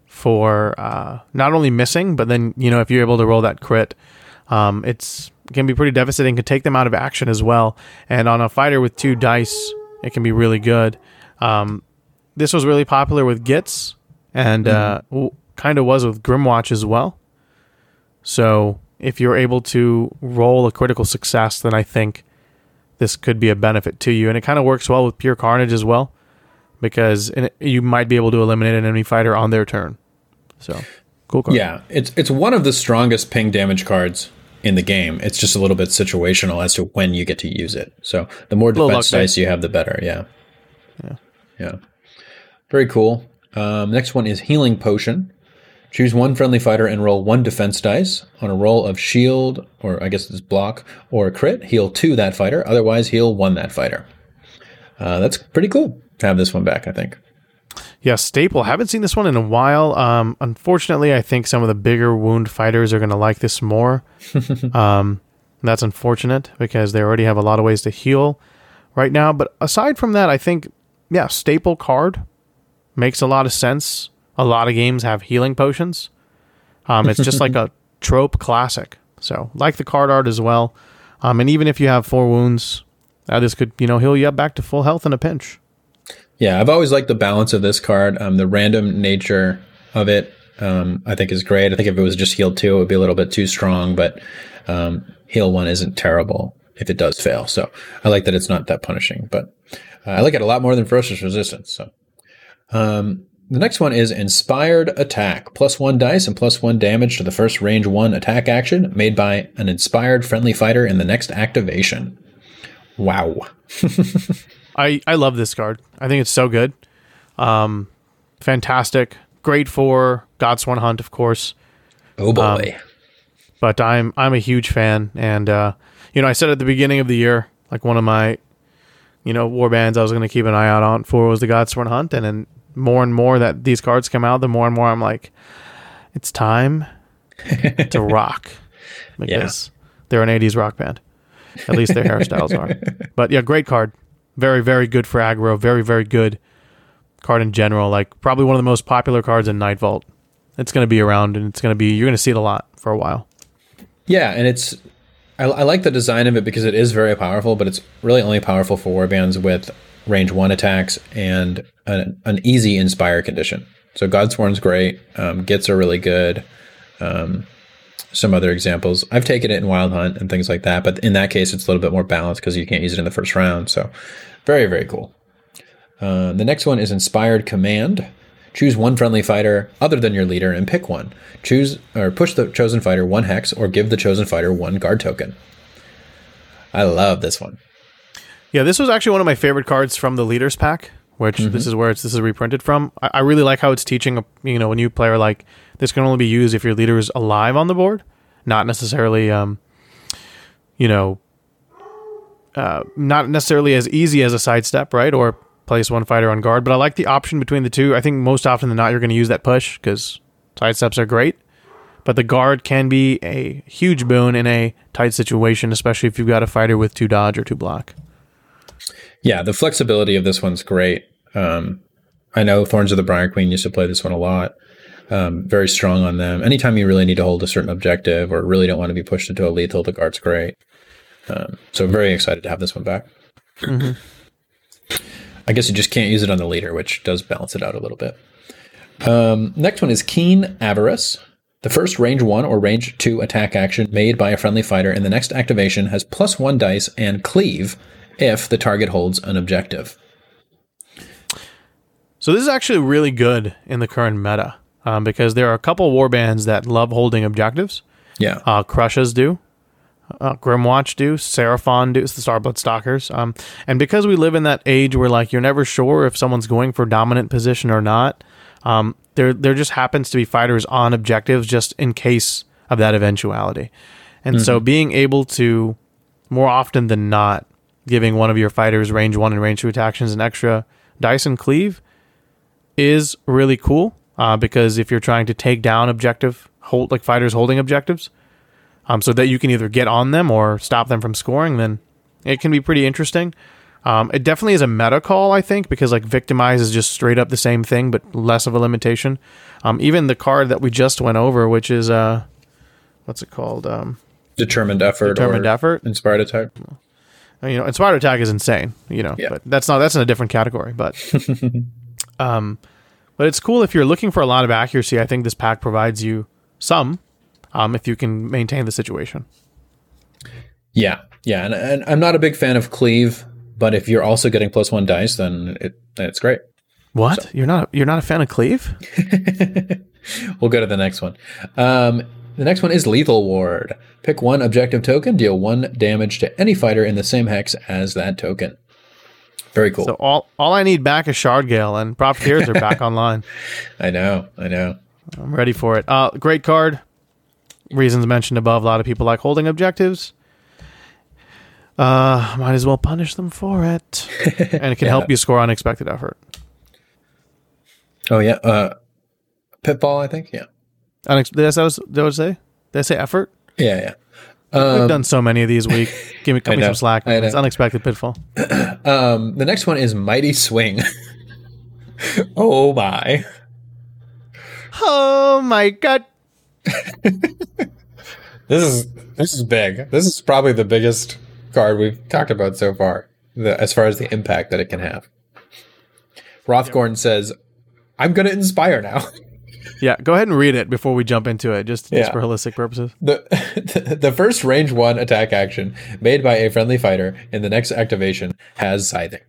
for uh, not only missing, but then you know if you're able to roll that crit, um, it's it can be pretty devastating. Can take them out of action as well. And on a fighter with two dice, it can be really good. Um, this was really popular with Gits, and uh, kind of was with Grymwatch as well. So if you're able to roll a critical success, then I think this could be a benefit to you. And it kind of works well with Pure Carnage as well, because you might be able to eliminate an enemy fighter on their turn. So cool card. Yeah, it's it's one of the strongest ping damage cards in the game. It's just a little bit situational as to when you get to use it. So the more defense dice you have, the better. Yeah. Yeah. Yeah. Very cool. Um, next one is Healing Potion. Choose one friendly fighter and roll one defense dice. On a roll of shield, or I guess it's block, or crit, heal two that fighter. Otherwise, heal one that fighter. Uh, that's pretty cool to have this one back, I think. Yeah, staple. Haven't seen this one in a while. Um, unfortunately, I think some of the bigger wound fighters are going to like this more. [laughs] um, that's unfortunate because they already have a lot of ways to heal right now. But aside from that, I think yeah, staple card makes a lot of sense. A lot of games have healing potions. Um, it's just like [laughs] a trope classic. So like the card art as well. Um, and even if you have four wounds, uh, this could you know heal you up back to full health in a pinch. Yeah, I've always liked the balance of this card. Um, the random nature of it, um, I think is great. I think if it was just heal two, it would be a little bit too strong, but um, heal one isn't terrible if it does fail. So I like that it's not that punishing, but uh, I like it a lot more than ferocious resistance. So um, the next one is inspired attack, plus one dice and plus one damage to the first range one attack action made by an inspired friendly fighter in the next activation. Wow. [laughs] I, I love this card. I think it's so good. Um, fantastic. Great for Godsworn Hunt, of course. Oh boy. But I'm I'm a huge fan, and uh, you know I said at the beginning of the year, like one of my, you know, war bands I was going to keep an eye out on for was the Godsworn Hunt, and then more and more that these cards come out, the more and more I'm like, it's time [laughs] to rock because they're an '80s rock band. At least their hairstyles are. [laughs] But yeah, great card. Very very good for aggro. Very very good card in general. Like probably one of the most popular cards in Night Vault. It's going to be around, and it's going to be you're going to see it a lot for a while. Yeah, and it's I, I like the design of it because it is very powerful, but it's really only powerful for warbands with range one attacks and an, an easy inspire condition. So Godsworn's great. Um, are really good. Um, some other examples. I've taken it in Wild Hunt and things like that, but in that case, it's a little bit more balanced because you can't use it in the first round. So very, very cool. Uh, the next one is Inspired Command. Choose one friendly fighter other than your leader and pick one. Choose or push the chosen fighter one hex or give the chosen fighter one guard token. I love this one. Yeah, this was actually one of my favorite cards from the leaders pack, which this is where it's this is reprinted from. I, I really like how it's teaching a you know a new player like this can only be used if your leader is alive on the board, not necessarily um, you know, uh, not necessarily as easy as a sidestep, right? Or place one fighter on guard. But I like the option between the two. I think most often than not, you're going to use that push because sidesteps are great. But the guard can be a huge boon in a tight situation, especially if you've got a fighter with two dodge or two block. Yeah, the flexibility of this one's great. Um, I know Thorns of the Briar Queen used to play this one a lot. Um, very strong on them. Anytime you really need to hold a certain objective or really don't want to be pushed into a lethal, the guard's great. Um, so very excited to have this one back. I guess you just can't use it on the leader, which does balance it out a little bit. Um, next one is Keen Avarice. The first range one or range two attack action made by a friendly fighter in the next activation has plus one dice and cleave if the target holds an objective. So this is actually really good in the current meta um, because there are a couple war bands that love holding objectives. Yeah. Uh, Krushas do. Uh, Grymwatch do. Seraphon do. It's the Starblood Stalkers. Um, and because we live in that age where like you're never sure if someone's going for dominant position or not, um, there there just happens to be fighters on objectives just in case of that eventuality. And so being able to more often than not giving one of your fighters range 1 and range 2 attacks an extra dice and cleave is really cool uh, because if you're trying to take down objective hold like fighters holding objectives um, so that you can either get on them or stop them from scoring then it can be pretty interesting um, it definitely is a meta call i think because like victimize is just straight up the same thing but less of a limitation um, even the card that we just went over which is uh what's it called um, Determined effort. Determined or effort. Inspired attack. You know, and Spider attack is insane, you know, Yeah. but that's not that's in a different category. But [laughs] um but it's cool if you're looking for a lot of accuracy, I think this pack provides you some, um, if you can maintain the situation. Yeah, yeah, and, and I'm not a big fan of cleave, but if you're also getting plus one dice, then it it's great. What? You're not you're not a fan of cleave? [laughs] We'll go to the next one. Um, the next one is Lethal Ward. Pick one objective token, deal one damage to any fighter in the same hex as that token. Very cool. So all all I need back is Shard Gale and Profiteers are back [laughs] online. I know, I know. I'm ready for it. Uh great card. Reasons mentioned above, a lot of people like holding objectives. Uh might as well punish them for it. [laughs] and it can help you score unexpected effort. Oh yeah, uh, Pitfall, I think. Yeah, Unex- did, I, say- did I say? Did I say effort? yeah, yeah. We've done so many of these week. [laughs] Give me, cut me some slack. It's unexpected pitfall. [clears throat] Um, the next one is Mighty Swing. [laughs] oh my! Oh my god! [laughs] This is this is big. This is probably the biggest card we've talked about so far, the, as far as the impact that it can have. Hrothgorn says, "I'm going to inspire now." Yeah, go ahead and read it before we jump into it, just, just for holistic purposes. [laughs] the the first range one attack action made by a friendly fighter in the next activation has scything.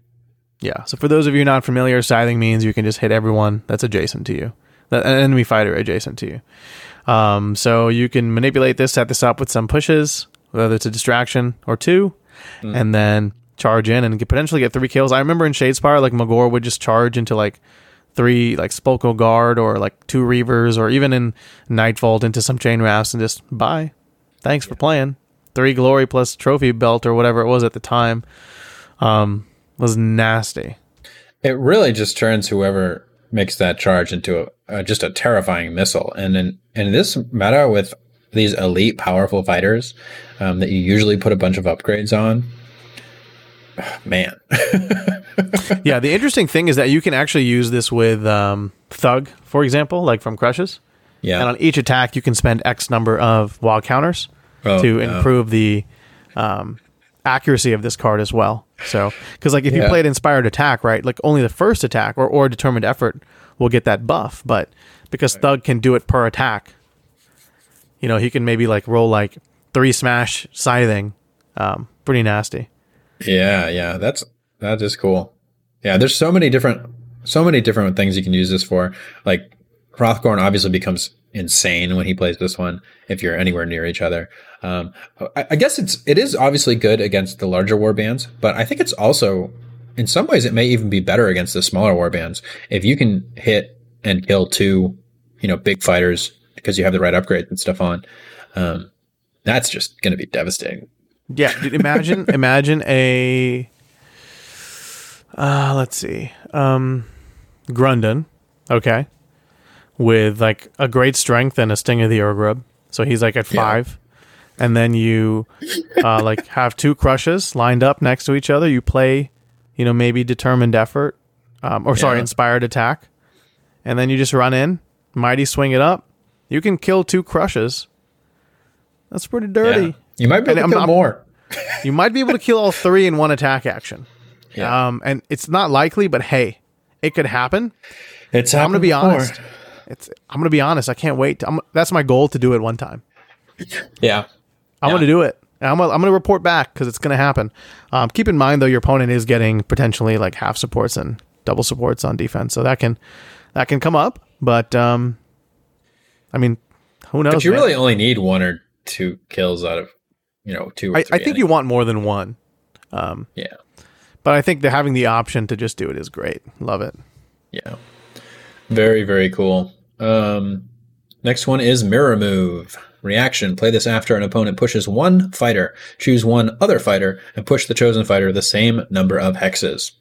Yeah. So for those of you not familiar, scything means you can just hit everyone that's adjacent to you, an enemy fighter adjacent to you. Um, so you can manipulate this, set this up with some pushes, whether it's a distraction or two, and then charge in and potentially get three kills. I remember in Shadespire, like Magore would just charge into like three like Sepulchral Guard or like two Reavers or even in Nightvault into some chain rasps and just bye. Thanks for playing. Three glory plus trophy belt or whatever it was at the time. Um, was nasty. It really just turns whoever makes that charge into a, uh, just a terrifying missile. And in in this meta with these elite, powerful fighters um, that you usually put a bunch of upgrades on, [sighs] man, [laughs] [laughs] yeah, the interesting thing is that you can actually use this with um, Thugg, for example, like from Krushas. yeah, And on each attack, you can spend X number of wild counters Oh, to no. improve the um, accuracy of this card as well. So, because like if you Yeah. played Inspired Attack, right, like only the first attack or, or Determined Effort will get that buff. But because Thugg can do it per attack, you know, he can maybe like roll like three smash scything. Um, pretty nasty. Yeah, yeah, that's that is cool. Yeah, there's so many different so many different things you can use this for. Like Hrothgorn obviously becomes insane when he plays this one if you're anywhere near each other. Um, I, I guess it's it is obviously good against the larger war bands, but I think it's also in some ways it may even be better against the smaller war bands if you can hit and kill two, you know, big fighters because you have the right upgrades and stuff on. Um, that's just going to be devastating. Yeah, imagine imagine a uh let's see. Um Grundon, okay. With like a great strength and a sting of the Urgrub. So he's like at Yeah. 5. And then you uh like [laughs] have two Krushas lined up next to each other. You play, you know, maybe determined effort um or sorry, inspired attack. And then you just run in, mighty swing it up. You can kill two Krushas. That's pretty dirty. Yeah. You might be And able I'm- to kill I'm- more. [laughs] You might be able to kill all three in one attack action. Yeah. Um, and it's not likely, but hey, it could happen. It's I'm gonna be before. honest. It's I'm gonna be honest. I can't wait. To, I'm, that's my goal to do it one time. Yeah. I'm Yeah. gonna do it. I'm gonna, I'm gonna report back because it's gonna happen. Um, keep in mind though, your opponent is getting potentially like half supports and double supports on defense, so that can that can come up. But um, I mean, who knows? But you man? really only need one or two kills out of, you know, two or I, three. I think you want more than one. Um, yeah. But I think having the option to just do it is great. Love it. Yeah. Very, very cool. Um, Next one is Mirror Move. Reaction. Play this after an opponent pushes one fighter. Choose one other fighter and push the chosen fighter the same number of hexes.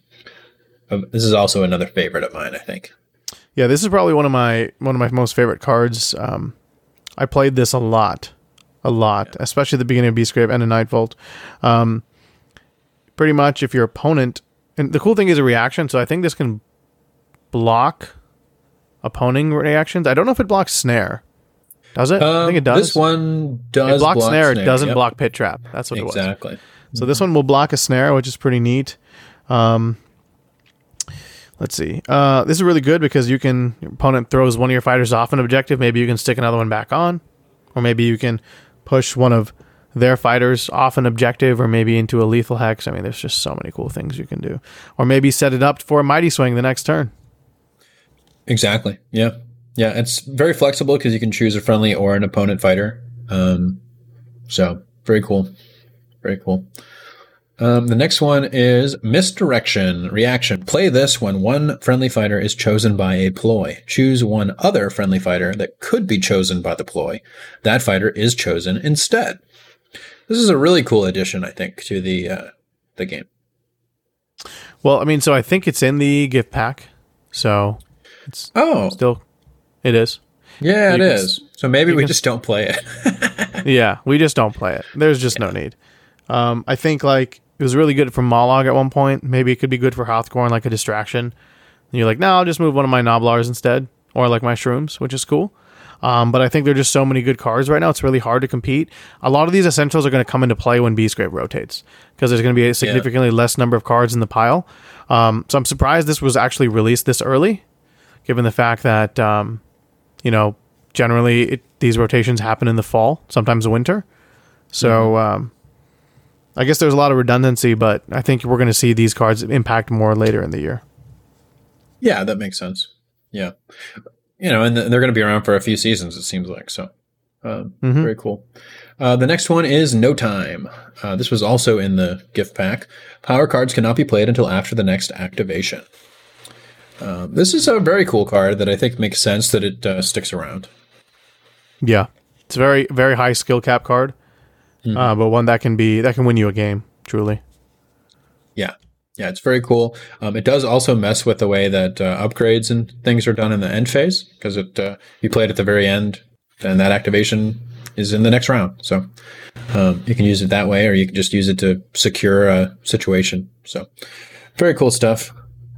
Um, this is also another favorite of mine, I think. Yeah, this is probably one of my one of my most favorite cards. Um, I played this a lot, a lot, yeah. especially at the beginning of Beastgrave and in Nightvault. Um, pretty much, if your opponent and the cool thing is a reaction, so I think this can block opposing reactions. I don't know if it blocks snare. Does it? Um, I think it does. This one does it blocks block snare. snare. It doesn't yep. block pit trap. That's what exactly. it was. Exactly. So this one will block a snare, which is pretty neat. Um, let's see. Uh, this is really good because you can your opponent throws one of your fighters off an objective. Maybe you can stick another one back on, or maybe you can push one of their fighters off an objective, or maybe into a lethal hex. I mean, there's just so many cool things you can do, or maybe set it up for a mighty swing the next turn. Exactly. Yeah. Yeah. It's very flexible because you can choose a friendly or an opponent fighter. Um, so very cool. Very cool. Um, the next one is misdirection reaction. Play this when one friendly fighter is chosen by a ploy. Choose one other friendly fighter that could be chosen by the ploy. That fighter is chosen instead. This is a really cool addition, I think, to the uh, the game. Well, I mean, so I think it's in the gift pack. So it's oh still it is. Yeah, You it is. So maybe we can just don't play it. [laughs] Yeah, we just don't play it. There's just no need. Um, I think like it was really good for Mollog at one point. Maybe it could be good for Hrothgorn, like a distraction. And you're like, no, I'll just move one of my Noblars instead, or like my Shrooms, which is cool. Um, but I think there are just so many good cards right now. It's really hard to compete. A lot of these essentials are going to come into play when Beastgrave rotates because there's going to be a significantly less number of cards in the pile. Um, so I'm surprised this was actually released this early, given the fact that um, you know generally it, these rotations happen in the fall, sometimes winter. So um, I guess there's a lot of redundancy, but I think we're going to see these cards impact more later in the year. yeah, that makes sense. Yeah. You know, and th- they're going to be around for a few seasons, it seems like. So um, Mhm. very cool. Uh, the next one is No Time. Uh, this was also in the gift pack. Power cards cannot be played until after the next activation. Um, this is a very cool card that I think makes sense that it uh, sticks around. Yeah, it's a very very high skill cap card, uh, but one that can be that can win you a game. Truly, Yeah. Yeah, it's very cool. Um, it does also mess with the way that uh, upgrades and things are done in the end phase because it uh, you play it at the very end, and that activation is in the next round. So um, you can use it that way, or you can just use it to secure a situation. So very cool stuff.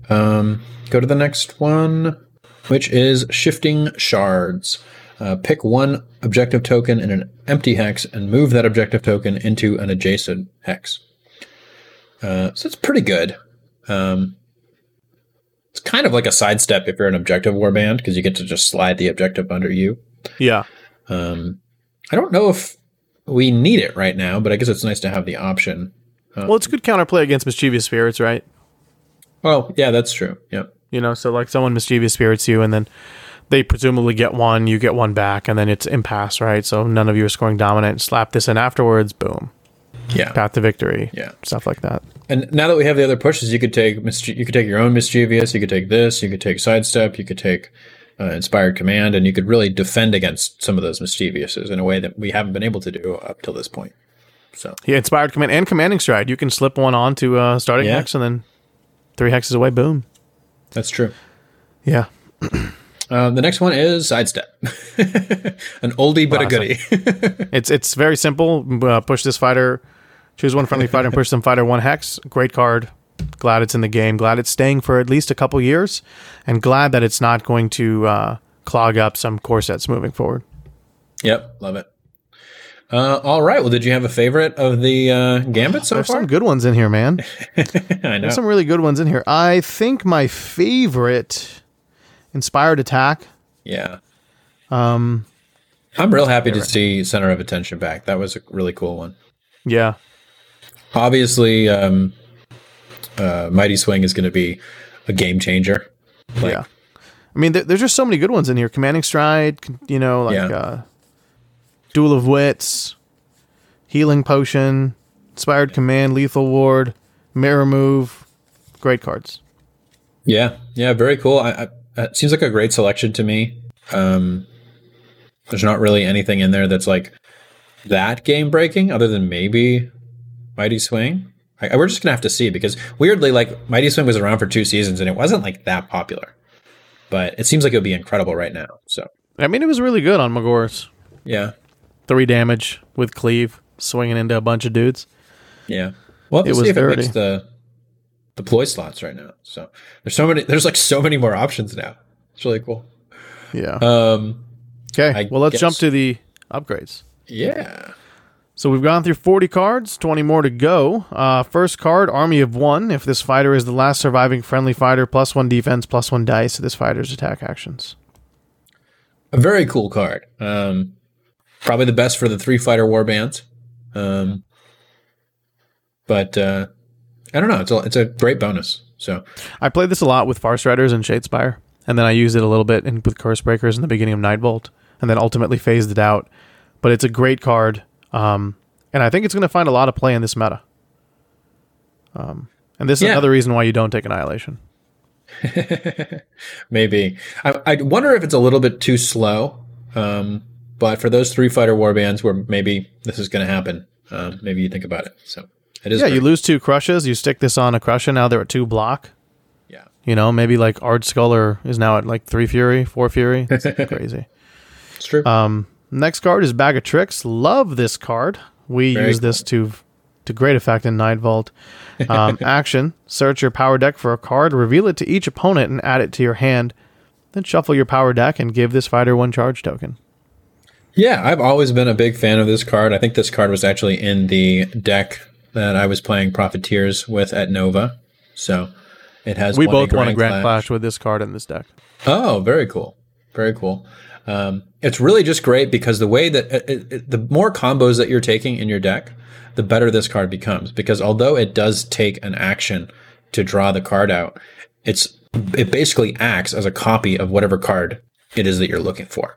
Um, go to the next one, which is shifting shards. Uh, pick one objective token in an empty hex and move that objective token into an adjacent hex. Uh, so it's pretty good. Um, it's kind of like a sidestep if you're an objective warband because you get to just slide the objective under you. yeah, Um, I don't know if we need it right now, but I guess it's nice to have the option. well, it's good counterplay against mischievous spirits, right? Well, yeah, that's true. Yep. You know, so like someone mischievous spirits you, and then they presumably get one, you get one back, and then it's impasse, right? So none of you are scoring dominant. Slap this in afterwards, boom, Yeah. path to victory, Yeah. stuff like that. And now that we have the other pushes, you could take mischie- you could take your own mischievous, you could take this, you could take sidestep, you could take uh, inspired command, and you could really defend against some of those mischievouses in a way that we haven't been able to do up till this point. So Yeah, inspired command and commanding stride. You can slip one on to uh, starting Yeah. hex, and then three hexes away, boom. that's true. Yeah, [clears throat] Um, the next one is sidestep, [laughs] an oldie but a goodie. [laughs] It's it's very simple. Uh, push this fighter, choose one friendly fighter, [laughs] and push some fighter one hex. Great card. Glad it's in the game. Glad it's staying for at least a couple years, and glad that it's not going to uh, clog up some core sets moving forward. yep, love it. Uh, all right. Well, did you have a favorite of the uh, gambit so There's far? some good ones in here, man. [laughs] I know. There's some really good ones in here. I think my favorite, inspired attack. yeah. Um, I'm real happy to see center of attention back. That was a really cool one. yeah, Obviously, um, uh, Mighty Swing is going to be a game changer. Like, yeah. I mean, there, there's just so many good ones in here. Commanding stride, you know, like Yeah. uh, duel of wits, healing potion, inspired command, lethal ward, mirror move. Great cards. Yeah, yeah, very cool. I, I, it seems like a great selection to me. Um, There's not really anything in there that's like that game breaking, other than maybe Mighty Swing. I, we're just gonna have to see because weirdly, like Mighty Swing was around for two seasons and it wasn't like that popular, but it seems like it would be incredible right now. So I mean, it was really good on Magore's. yeah, Three damage with cleave, swinging into a bunch of dudes. yeah. Well, It let's was see if it makes the deploy slots right now. So there's so many. There's like so many more options now. It's really cool. Yeah. Um, okay. Well, let's jump to the upgrades. yeah. So we've gone through 40 cards, 20 more to go. Uh, first card, Army of One. If this fighter is the last surviving friendly fighter, plus one defense, plus one dice to this fighter's attack actions. a very cool card. Um, probably the best for the three fighter warbands. Um, but uh, I don't know. It's a it's a great bonus. So I played this a lot with Farstriders and Shadespire, and then I used it a little bit in, with Curse Breakers in the beginning of Nightvault, and then ultimately phased it out. But it's a great card, um, and I think it's going to find a lot of play in this meta. Um, and this is Yeah. another reason why you don't take Annihilation. [laughs] maybe I, I wonder if it's a little bit too slow. Um, but for those three fighter warbands where maybe this is going to happen, um, maybe you think about it. So it is. Yeah, you lose two Krushas, you stick this on a Krusha. Now they're at two block. yeah. You know, maybe like 'Ardskull is now at like three Fury, four Fury. [laughs] Crazy. It's true. Um, next card is Bag of Tricks. Love this card. We Very use this to to great effect in Night Vault. Um, [laughs] action: Search your power deck for a card, reveal it to each opponent, and add it to your hand. Then shuffle your power deck and give this fighter one charge token. Yeah, I've always been a big fan of this card. I think this card was actually in the deck that I was playing Profiteers with at Nova. So it has. We both won a Grand Clash. Clash with this card in this deck. Oh, very cool. Very cool. Um, it's really just great because the way that it, it, it- the more combos that you're taking in your deck, the better this card becomes. Because although it does take an action to draw the card out, it's it basically acts as a copy of whatever card it is that you're looking for.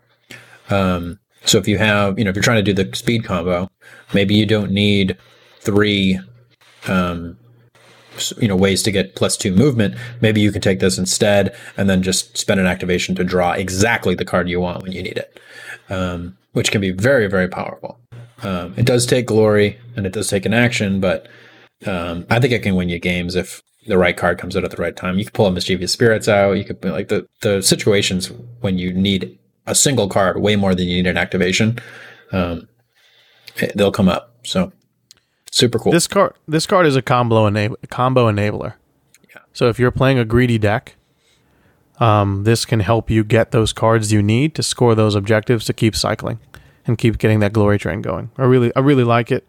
Um, so if you have, you know, if you're trying to do the speed combo, maybe you don't need three um, you know ways to get plus two movement maybe you can take this instead and then just spend an activation to draw exactly the card you want when you need it um, which can be very very powerful. Um, it does take glory and it does take an action but um, i think it can win you games if the right card comes out at the right time. You can pull a mischievous spirits out. You could like the, the situations when you need a single card way more than you need an activation um, they'll come up. So super cool This card this card is a combo enab- combo enabler. Yeah. So if you're playing a greedy deck, um, this can help you get those cards you need to score those objectives to keep cycling and keep getting that glory train going. I really I really like it.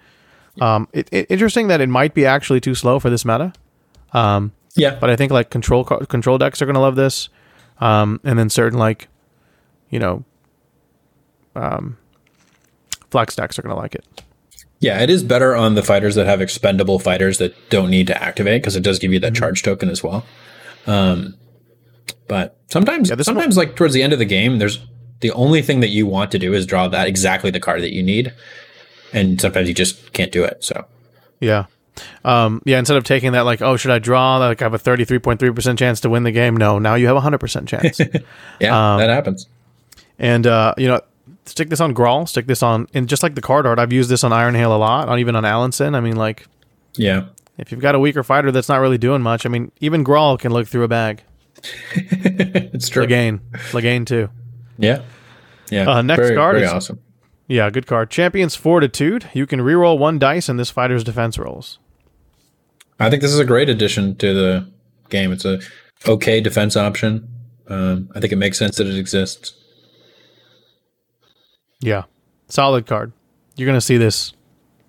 Um, it, it interesting that it might be actually too slow for this meta. Um, yeah but I think like control control decks are going to love this, um, and then certain like, you know, um, flex decks are going to like it. Yeah, it is better on the fighters that have expendable fighters that don't need to activate because it does give you that charge token as well. Um, but sometimes, one- sometimes like towards the end of the game, there's the only thing that you want to do is draw that exactly the card that you need, and sometimes you just can't do it. So Yeah. Um, yeah, instead of taking that like, oh, should I draw? Like I have a thirty three point three percent chance to win the game. No, now you have a hundred percent chance. [laughs] yeah, Um, that happens. and uh, you know, stick this on Grawl, stick this on and just like the card art, I've used this on Iron Hail a lot, on even on Allenson. I mean, like Yeah, if you've got a weaker fighter that's not really doing much, I mean, even Grawl can look through a bag. [laughs] it's true. Lagain. Lagain too. Yeah, yeah. Uh, next very, card very is- awesome. Yeah, good card. Champion's Fortitude. You can reroll one dice in this fighter's defense rolls. I think this is a great addition to the game. It's a okay defense option. Um, I think it makes sense that it exists. Yeah. Solid card. You're going to see this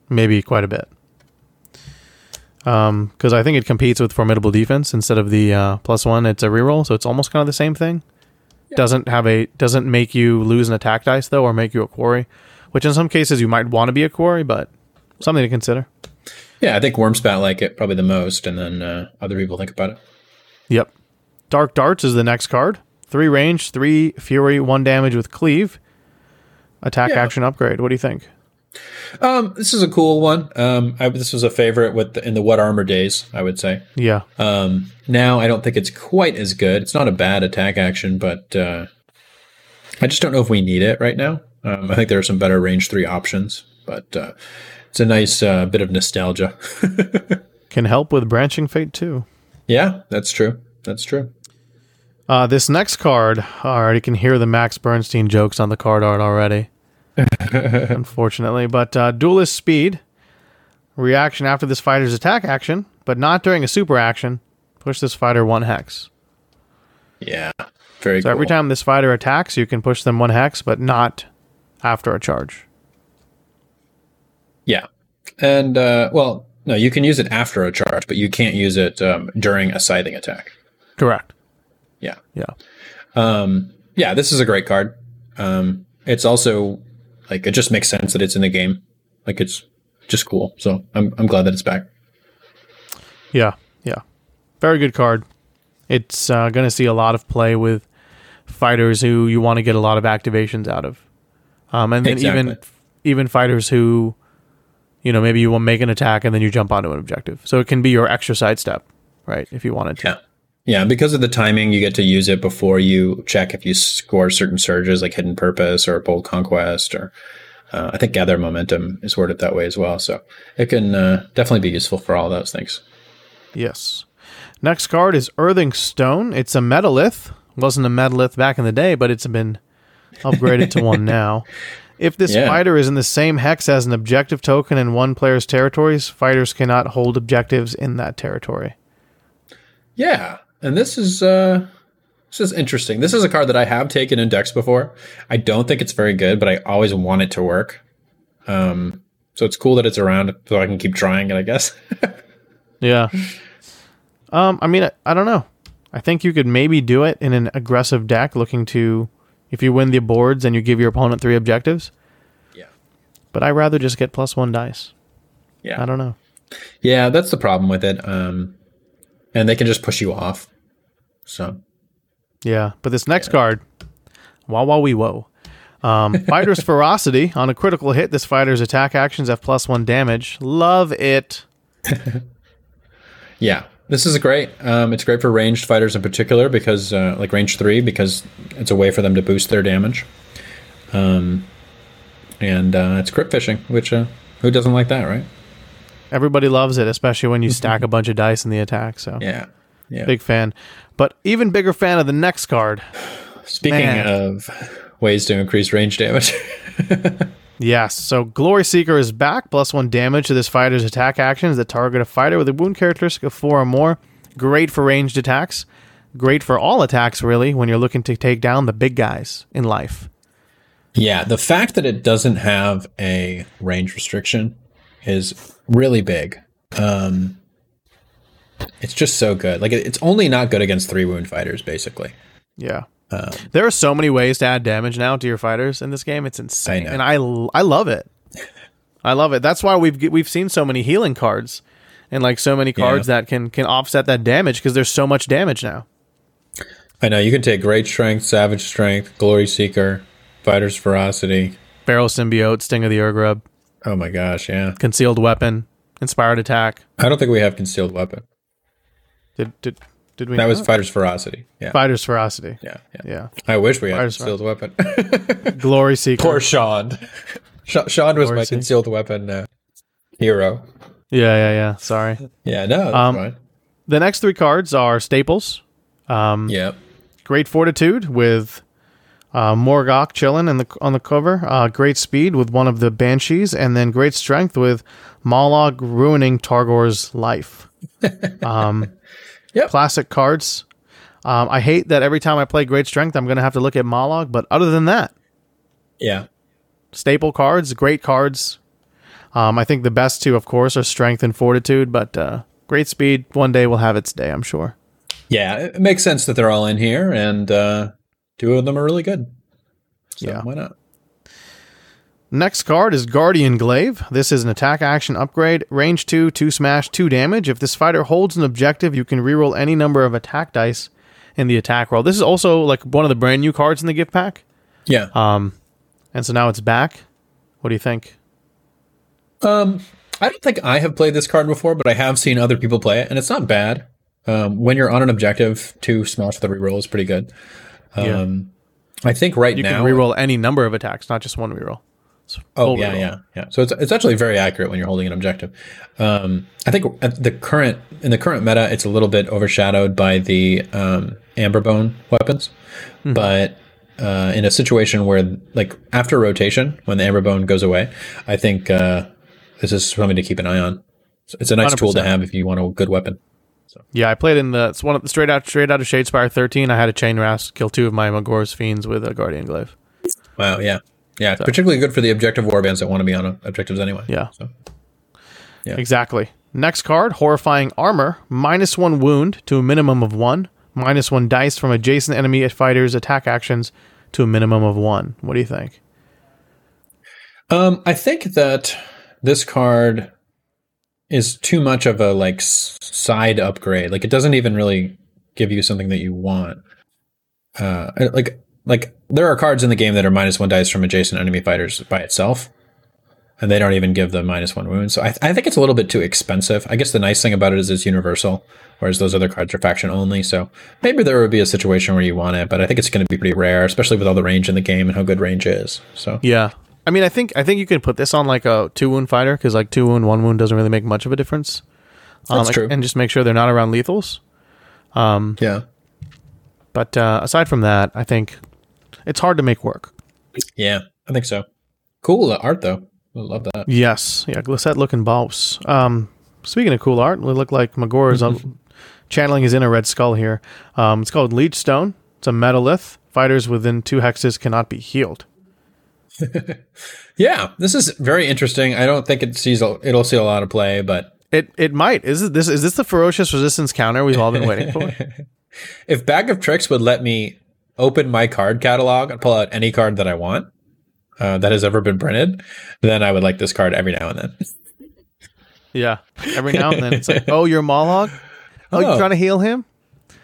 maybe quite a bit. Um, because I think it competes with formidable defense instead of the uh, plus one. It's a reroll, so it's almost kind of the same thing. Doesn't have a doesn't make you lose an attack dice though, or make you a quarry, which in some cases you might want to be a quarry, but something to consider. Yeah, I think Wurmspat like it probably the most, and then uh, other people think about it. Yep. Dark Darts is the next card. Three range, three fury, one damage with cleave. Attack Yeah. action upgrade. What do you think? Um, this is a cool one. Um, I, this was a favorite with the, in the What Armor days, I would say. Yeah. Um, now I don't think it's quite as good. It's not a bad attack action, but uh, I just don't know if we need it right now. Um, I think there are some better range three options, but uh, it's a nice uh, bit of nostalgia. [laughs] Can help with branching fate too. Yeah, that's true. That's true. Uh, this next card, I already can hear the Max Bernstein jokes on the card art already. [laughs] unfortunately, but uh, duelist speed reaction after this fighter's attack action, but not during a super action. Push this fighter one hex. Yeah, very. So cool. every time this fighter attacks, you can push them one hex, but not after a charge. Yeah, and uh, well, no, you can use it after a charge, but you can't use it um, during a scything attack. Correct. Yeah, Yeah. um, yeah. This is a great card. Um, it's also like it just makes sense that it's in the game. Like it's just cool. So I'm I'm glad that it's back. Yeah. Yeah. Very good card. It's uh, going to see a lot of play with fighters who you want to get a lot of activations out of. Um, and then even Exactly. even fighters who, you know, maybe you will make an attack and then you jump onto an objective. So it can be your extra sidestep, right? If you wanted to. Yeah. Yeah, because of the timing, you get to use it before you check if you score certain surges like Hidden Purpose or Bold Conquest, or uh, I think Gather Momentum is worded that way as well. So it can uh, definitely be useful for all those things. Yes. Next card is Earthing Stone. It's a Metalith. Wasn't a Metalith back in the day, but it's been upgraded to one [laughs] now. If this Yeah. fighter is in the same hex as an objective token in one player's territories, fighters cannot hold objectives in that territory. Yeah, and this is uh, this is interesting. This is a card that I have taken in decks before. I don't think it's very good, but I always want it to work. Um, so it's cool that it's around, so I can keep trying it. I guess. [laughs] Yeah. um, I mean, I, I don't know. I think you could maybe do it in an aggressive deck looking to, if you win the boards and you give your opponent three objectives. Yeah. But I'd rather just get plus one dice. Yeah. I don't know. Yeah, that's the problem with it. Um, and they can just push you off. So Yeah, but this next card, wow, wow, wee, whoa. Um, [laughs] fighter's ferocity on a critical hit. This fighter's attack actions have plus one damage. Love it. [laughs] yeah, this is great. Um, it's great for ranged fighters in particular because, uh, like range three, because it's a way for them to boost their damage. Um, and uh, it's crit fishing, which uh, who doesn't like that, right? Everybody loves it, especially when you [laughs] stack a bunch of dice in the attack. So Yeah, yeah. big fan. But even bigger fan of the next card. Speaking Man. of ways to increase range damage, [laughs] Yes. So Glory Seeker is back. Plus one damage to this fighter's attack actions that target a fighter with a wound characteristic of four or more. Great for ranged attacks. Great for all attacks, really, when you're looking to take down the big guys in life. yeah, the fact that it doesn't have a range restriction is really big. Um, it's just so good. Like it's only not good against three wound fighters, basically. Yeah. Um, there are so many ways to add damage now to your fighters in this game. It's insane, know. and I love it. I love it. That's why we've we've seen so many healing cards, and like so many cards that can can offset that damage because there's so much damage now. I know you can take Great Strength, Savage Strength, Glory Seeker, Fighter's Ferocity. Barrel symbiote, sting of the Urgrub, Oh my gosh, yeah. concealed weapon, inspired attack. I don't think we have Concealed Weapon. Did did did we? That was? Fighter's Ferocity. Yeah, Fighter's ferocity. yeah, yeah. Yeah, I wish we had Fighter's Concealed Weapon. [laughs] [laughs] glory seeker. Poor Sean. Sean was my Glory Seeker. Concealed Weapon uh, hero. Yeah, yeah, yeah. Sorry. Yeah, no, that's Um, fine. The next three cards are staples. Um, Yeah. Great fortitude with uh, Morgok chilling in the on the cover. Uh, great speed with one of the banshees, and then great strength with Mollog ruining Targor's life. [laughs] Um, Yep. Classic cards. Um, I hate that every time I play great strength, I'm going to have to look at Mollog. But other than that, Yeah. staple cards, great cards. Um, I think the best two, of course, are strength and fortitude. But uh, great speed one day will have its day. I'm sure. Yeah, it makes sense that they're all in here, and uh, two of them are really good. So Yeah. why not? Next card is Guardian Glaive. This is an attack action upgrade. Range 2, 2 smash, 2 damage. If this fighter holds an objective, you can reroll any number of attack dice in the attack roll. This is also like one of the brand new cards in the gift pack. Yeah. Um, and so now it's back. What do you think? Um, I don't think I have played this card before, but I have seen other people play it, and it's not bad. Um, when you're on an objective, two smash with the reroll is pretty good. Um, I think right You now you can reroll any number of attacks, not just one reroll. It's Oh yeah, yeah, yeah. So it's it's actually very accurate when you're holding an objective. Um, I think at the current in the current meta, it's a little bit overshadowed by the um, Amberbone weapons, Hmm. but uh, in a situation where like after rotation, when the Amberbone goes away, I think uh, this is something to keep an eye on. So it's a nice tool to have if you want a good weapon. Yeah, I played in the it's one of the straight out straight out of Shadespire 13. I had a chain rasp kill two of my Magore's fiends with a Guardian Glaive. Wow, yeah, yeah, particularly good for the objective warbands that want to be on objectives anyway. Yeah. So, Yeah. Exactly. Next card, Horrifying Armor. Minus one wound to a minimum of one. Minus one dice from adjacent enemy fighters' attack actions to a minimum of one. What do you think? Um, I think that this card is too much of a like side upgrade. Like it doesn't even really give you something that you want. Uh, like like there are cards in the game that are minus one dice from adjacent enemy fighters by itself, and they don't even give the minus one wound. So I, I think it's a little bit too expensive. I guess the nice thing about it is it's universal, whereas those other cards are faction only. So maybe there would be a situation where you want it, but I think it's going to be pretty rare, especially with all the range in the game and how good range is. So Yeah. I mean, I think I think you can put this on like a two wound fighter because like two wound, one wound doesn't really make much of a difference. Um, That's true. And just make sure they're not around lethals. yeah. But uh, aside from that, I think it's hard to make work. Yeah, I think so. Cool art though. I love that. Yes, yeah, Glissette looking boss. Um, speaking of cool art, it look like Magore is um, channeling his inner red skull here. Um, it's called Leech Stone. It's a metalith. Fighters within two hexes cannot be healed. [laughs] Yeah, this is very interesting. I don't think it sees a, it'll see a lot of play, but It it might. Is this is this the ferocious resistance counter we've all been waiting for? [laughs] if Bag of Tricks would let me open my card catalog and pull out any card that I want uh, that has ever been printed, then I would like this card every now and then. [laughs] Yeah. Every now and then it's like, oh, you're Mollog? Oh, you're Oh. trying to heal him?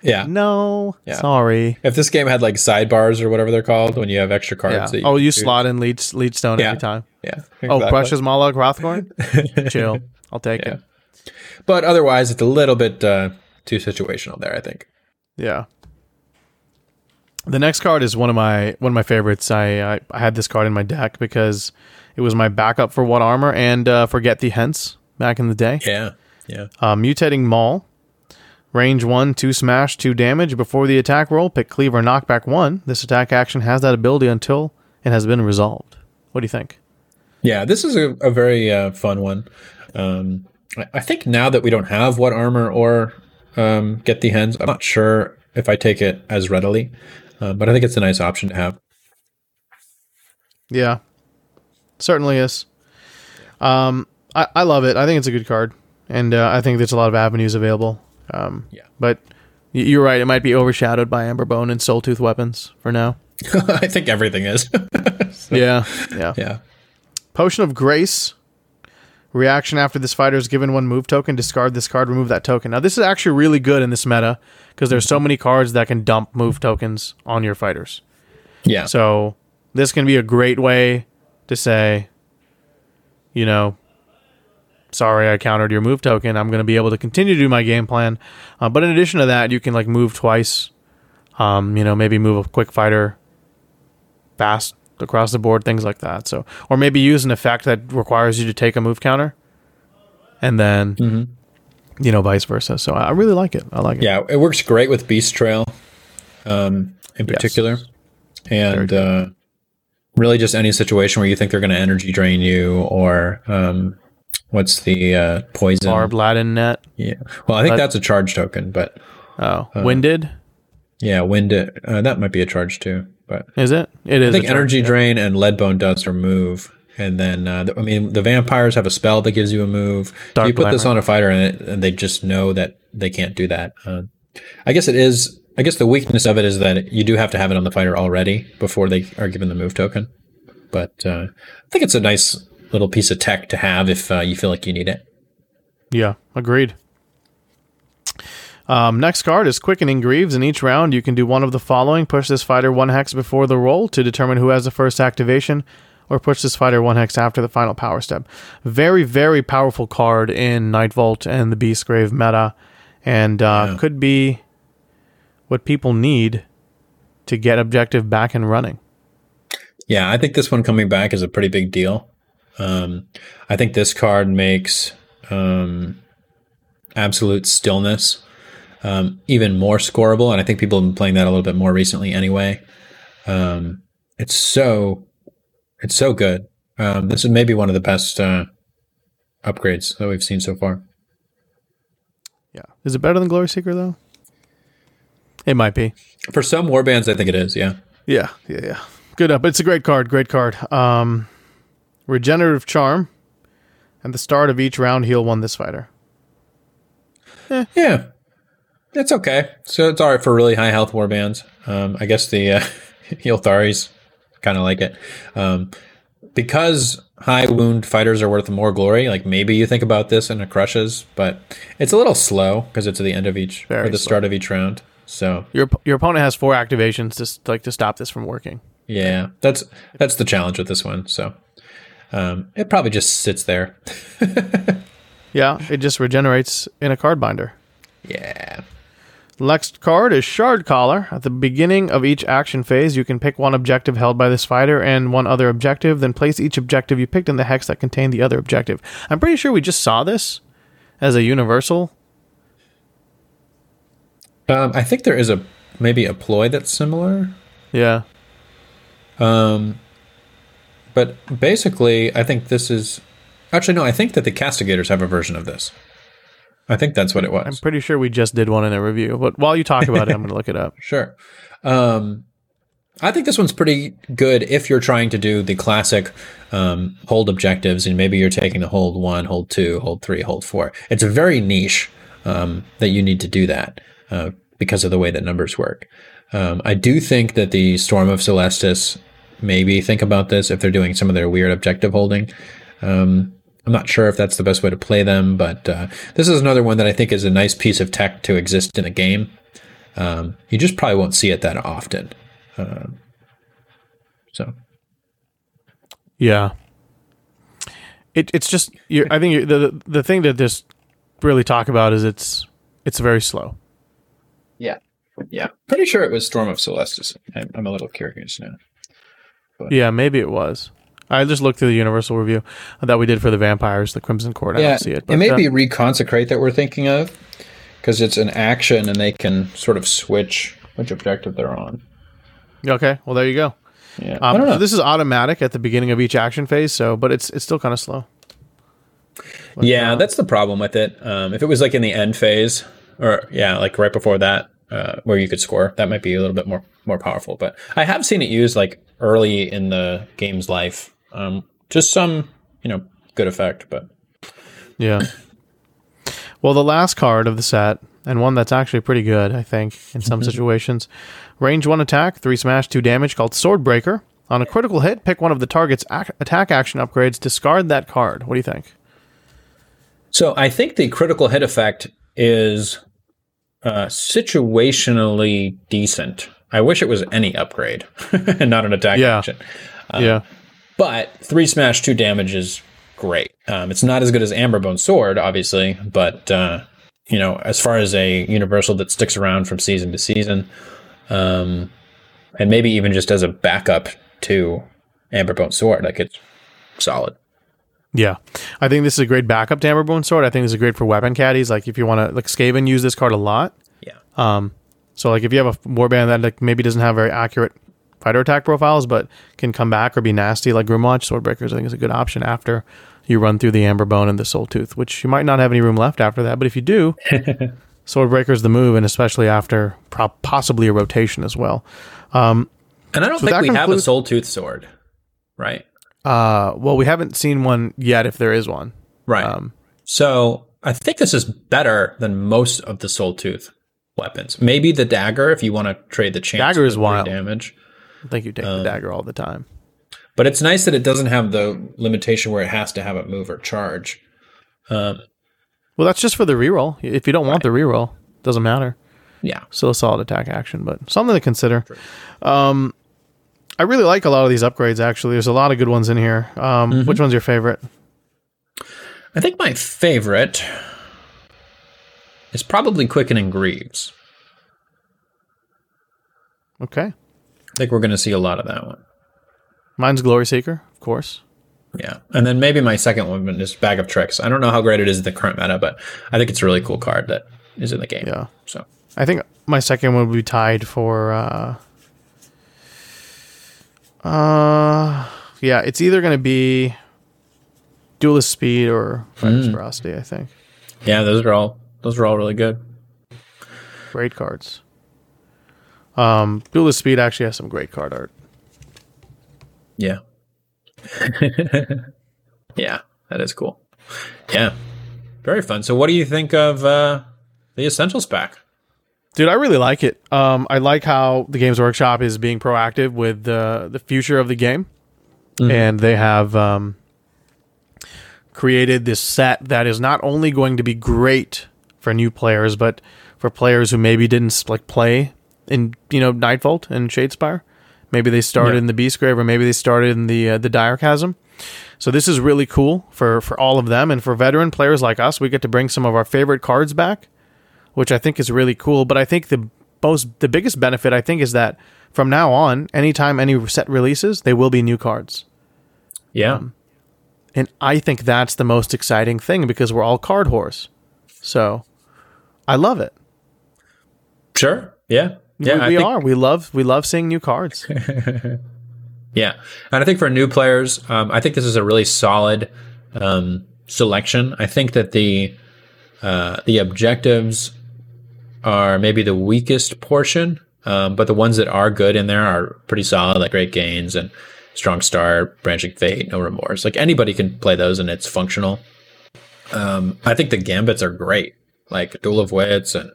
Yeah. No. Yeah. Sorry. If this game had like sidebars or whatever they're called, when you have extra cards, Yeah. that Oh, you do- slot in leech leech stone Yeah. every time. Yeah. Oh, exactly. brushes Mollog Hrothgorn? Chill. I'll take it. But otherwise, it's a little bit uh, too situational there. I think. Yeah. The next card is one of my one of my favorites. I I, I had this card in my deck because it was my backup for what armor and uh, forget the hence back in the day. Yeah. Yeah. Uh, mutating Maul, range one, two smash, two damage. Before the attack roll, pick cleaver knockback one. This attack action has that ability until it has been resolved. What do you think? Yeah, this is a, a very uh, fun one. Um, I, I think now that we don't have what armor or um, get the hens, I'm not sure if I take it as readily, uh, but I think it's a nice option to have. Yeah, certainly is. Um, I, I love it. I think it's a good card, and uh, I think there's a lot of avenues available. Um, Yeah. but you're right. It might be overshadowed by Amberbone and Soul Tooth weapons for now. [laughs] I think everything is. [laughs] Yeah, yeah. yeah. Potion of Grace. Reaction after this fighter is given one move token, discard this card, remove that token. Now, this is actually really good in this meta because there's so many cards that can dump move tokens on your fighters. Yeah. So this can be a great way to say, you know, sorry, I countered your move token. I'm going to be able to continue to do my game plan. Uh, but in addition to that, you can like move twice. Um, you know, maybe move a quick fighter fast across the board, things like that. So, or maybe use an effect that requires you to take a move counter, and then, you know, vice versa. So I really like it. I like it. Yeah, it works great with Beast Trail, um, in particular, and uh, really just any situation where you think they're going to energy drain you, or um, what's the uh, poison? Barb Latin net. Yeah. Well, I think But- that's a charge token, but Oh, winded. yeah, winded. Uh, that might be a charge too, but Is it? It is. I think a charge, energy yeah. drain and leadbone dust are move. And then, uh, the, I mean, the vampires have a spell that gives you a move. Dark you put this on a fighter, and, it, and they just know that they can't do that. Uh, I guess it is. I guess the weakness of it is that you do have to have it on the fighter already before they are given the move token. But uh, I think it's a nice little piece of tech to have if uh, you feel like you need it. Yeah, agreed. Um, next card is Quickening Greaves. In each round, you can do one of the following: push this fighter one hex before the roll to determine who has the first activation, or push this fighter one hex after the final power step. Very, very powerful card in Night Vault and the Beast Grave meta, and uh, Yeah. could be what people need to get objective back and running. Yeah, I think this one coming back is a pretty big deal. Um, I think this card makes um, absolute stillness um, even more scoreable, and I think people have been playing that a little bit more recently anyway. Um, it's so it's so good. Um, this is maybe one of the best uh, upgrades that we've seen so far. Yeah, is it better than Glory Seeker though? It might be. For some warbands, I think it is. Yeah. Yeah, yeah, yeah. Good up. It's a great card. Great card. Um, regenerative charm. At the start of each round, heal one this fighter. Eh. Yeah, it's okay. So it's all right for really high health warbands. Um, I guess the uh, [laughs] heal Ylthari's kind of like it. Um, because high wound fighters are worth more glory. Like maybe you think about this in a Krushas, but it's a little slow because it's at the end of each Very or the slow. start of each round. So your your opponent has four activations to like to stop this from working. Yeah, that's that's the challenge with this one. So um, it probably just sits there. [laughs] yeah, it just regenerates in a card binder. Yeah. Next card is Shardcaller. At the beginning of each action phase, you can pick one objective held by this fighter and one other objective, then place each objective you picked in the hex that contained the other objective. I'm pretty sure we just saw this as a universal. Um, I think there is a maybe a ploy that's similar. Yeah. Um, but basically, I think this is actually no. I think that the castigators have a version of this. I think that's what it was. I'm pretty sure we just did one in a review, but while you talk about it, I'm going to look it up. [laughs] Sure. Um, I think this one's pretty good if you're trying to do the classic um, hold objectives, and maybe you're taking the hold one, hold two, hold three, hold four. It's a very niche um, that you need to do that uh, because of the way that numbers work. Um, I do think that the Storm of Celestus maybe think about this if they're doing some of their weird objective holding. Um, I'm not sure if that's the best way to play them, but uh, this is another one that I think is a nice piece of tech to exist in a game. Um, you just probably won't see it that often. Um, so, yeah, it, it's just I think the the thing to just really talk about is it's it's very slow. Yeah, yeah. Pretty sure it was Storm of Celestus. I'm, I'm a little curious now. But. Yeah, maybe it was. I just looked through the Universal review that we did for the vampires, the Crimson Court. I yeah, don't see it. But, it may uh, be Reconsecrate that we're thinking of because it's an action and they can sort of switch which objective they're on. Okay, well there you go. Yeah, um, so this is automatic at the beginning of each action phase. So, but it's it's still kind of slow. But, yeah, uh, that's the problem with it. Um, if it was like in the end phase, or yeah, like right before that, uh, where you could score, that might be a little bit more more powerful. But I have seen it used like early in the game's life um, just some, you know, good effect, but yeah. Well, the last card of the set, and one that's actually pretty good, I think, in some mm-hmm. situations. Range one attack, three smash, two damage, called Swordbreaker. On a critical hit, pick one of the target's ac- attack action upgrades. Discard that card. What do you think? So I think the critical hit effect is uh, situationally decent. I wish it was any upgrade and [laughs] not an attack yeah. action. Um, yeah. But three smash, two damage is great. Um, it's not as good as Amberbone Sword, obviously, but uh, you know, as far as a universal that sticks around from season to season, um, and maybe even just as a backup to Amberbone Sword, like it's solid. Yeah, I think this is a great backup to Amberbone Sword. I think this is great for weapon caddies. Like if you want to, like Skaven use this card a lot. Yeah. Um. So like if you have a warband that like maybe doesn't have very accurate fighter attack profiles, but can come back or be nasty like Grymwatch. Swordbreakers, I think, is a good option after you run through the Amber Bone and the Soul Tooth, which you might not have any room left after that. But if you do, [laughs] Swordbreaker's the move, and especially after pro- possibly a rotation as well. Um, and I don't so think we have a Soul Tooth sword, right? Uh, well, we haven't seen one yet. If there is one, right? Um, so I think this is better than most of the Soul Tooth weapons. Maybe the dagger, if you want to trade the chance. Dagger is wild damage. I think you take um, the dagger all the time. But it's nice that it doesn't have the limitation where it has to have a move or charge. Um, well, that's just for the reroll. If you don't want the reroll, it doesn't matter. Yeah, still a solid attack action, but something to consider. Um, I really like a lot of these upgrades. Actually, there's a lot of good ones in here. Um, mm-hmm. Which one's your favorite? I think my favorite is probably Quickening Greaves. Okay. Think we're going to see a lot of that one. Mine's Glory Seeker, of course. Yeah, and then maybe my second one is Bag of Tricks. I don't know how great it is in the current meta, but I think it's a really cool card that is in the game. Yeah. So I think my second one would be tied for. Uh, uh, yeah, it's either going to be Duelist Speed or Fighter's Mm. Ferocity. I think yeah, those are all those are all really good. great cards. Um, Duelist Speed actually has some great card art. Yeah. [laughs] yeah, that is cool. Yeah. Very fun. So what do you think of uh the Essentials pack? Dude, I really like it. Um, I like how the Games Workshop is being proactive with the the future of the game, and they have um, created this set that is not only going to be great for new players, but for players who maybe didn't like play in you know Nightvault and Shadespire. Maybe they started Yeah. in the Beastgrave, or maybe they started in the uh, the Dire Chasm. So this is really cool for for all of them, and for veteran players like us, we get to bring some of our favorite cards back which I think is really cool. But I think the most the biggest benefit I think is that from now on, anytime any set releases, they will be new cards. Yeah. And I think that's the most exciting thing because we're all card whores. So I love it. sure. Yeah. Yeah. we we think- are. We love we love seeing new cards. [laughs] Yeah, and I think for new players, um, I think this is a really solid um, selection. I think that the uh, the objectives are maybe the weakest portion, um, but the ones that are good in there are pretty solid, like Great Gains and Strong Start, Branching Fate, No Remorse. Like anybody can play those, and it's functional. Um, I think the gambits are great, like Duel of Wits and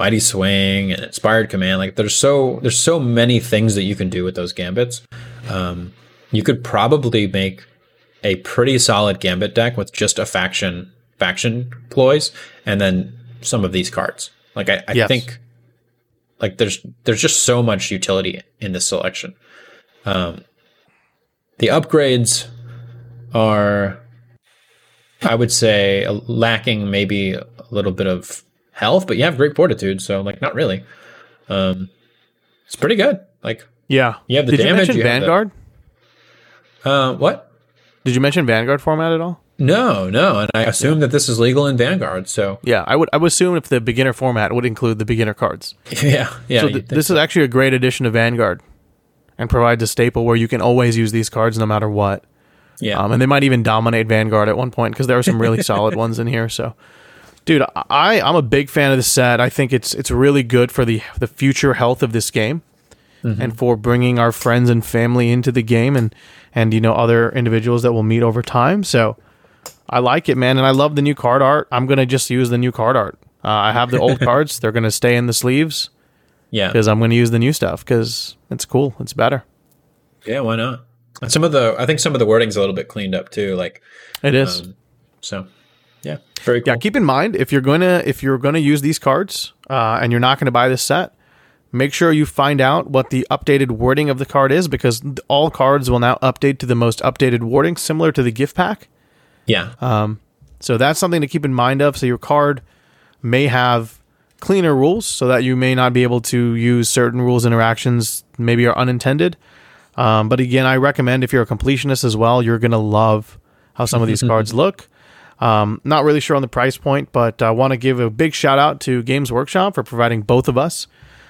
Mighty Swing and Inspired Command. Like there's so there's so many things that you can do with those gambits. Um, you could probably make a pretty solid gambit deck with just a faction faction ploys and then some of these cards. Like I, I Yes. think like there's there's just so much utility in this selection. Um, the upgrades are I would say lacking maybe a little bit of health, but you have great fortitude, so like not really. Um, it's pretty good. Like Yeah. You have the Did damage, you mention you have the- Vanguard? uh, what? Did you mention Vanguard format at all? No, no, and I assume that this is legal in Vanguard. So Yeah, I would I would assume if the beginner format would include the beginner cards. [laughs] yeah, yeah. so th- this is actually a great addition to Vanguard and provides a staple where you can always use these cards no matter what. yeah, Um, and they might even dominate Vanguard at one point because there are some really solid ones in here. So, dude, I I'm a big fan of the set. I think it's it's really good for the the future health of this game, and for bringing our friends and family into the game, and and you know other individuals that we'll meet over time. So, I like it, man, and I love the new card art. I'm gonna just use the new card art. Uh, I have the old [laughs] cards; they're gonna stay in the sleeves yeah, because I'm gonna use the new stuff because it's cool. It's better. yeah. Why not? And some of the, I think some of the wording's a little bit cleaned up too. Like, It is. um, so yeah, very cool. Yeah, keep in mind if you're gonna if you're gonna use these cards uh, and you're not gonna buy this set, make sure you find out what the updated wording of the card is because all cards will now update to the most updated wording, similar to the gift pack. yeah, Um, So that's something to keep in mind of. So your card may have cleaner rules, so that you may not be able to use certain rules interactions maybe are unintended. Um, but again, I recommend if you're a completionist as well, you're gonna love how some of these [laughs] cards look. Um, not really sure on the price point, but I want to give a big shout out to Games Workshop for providing both of us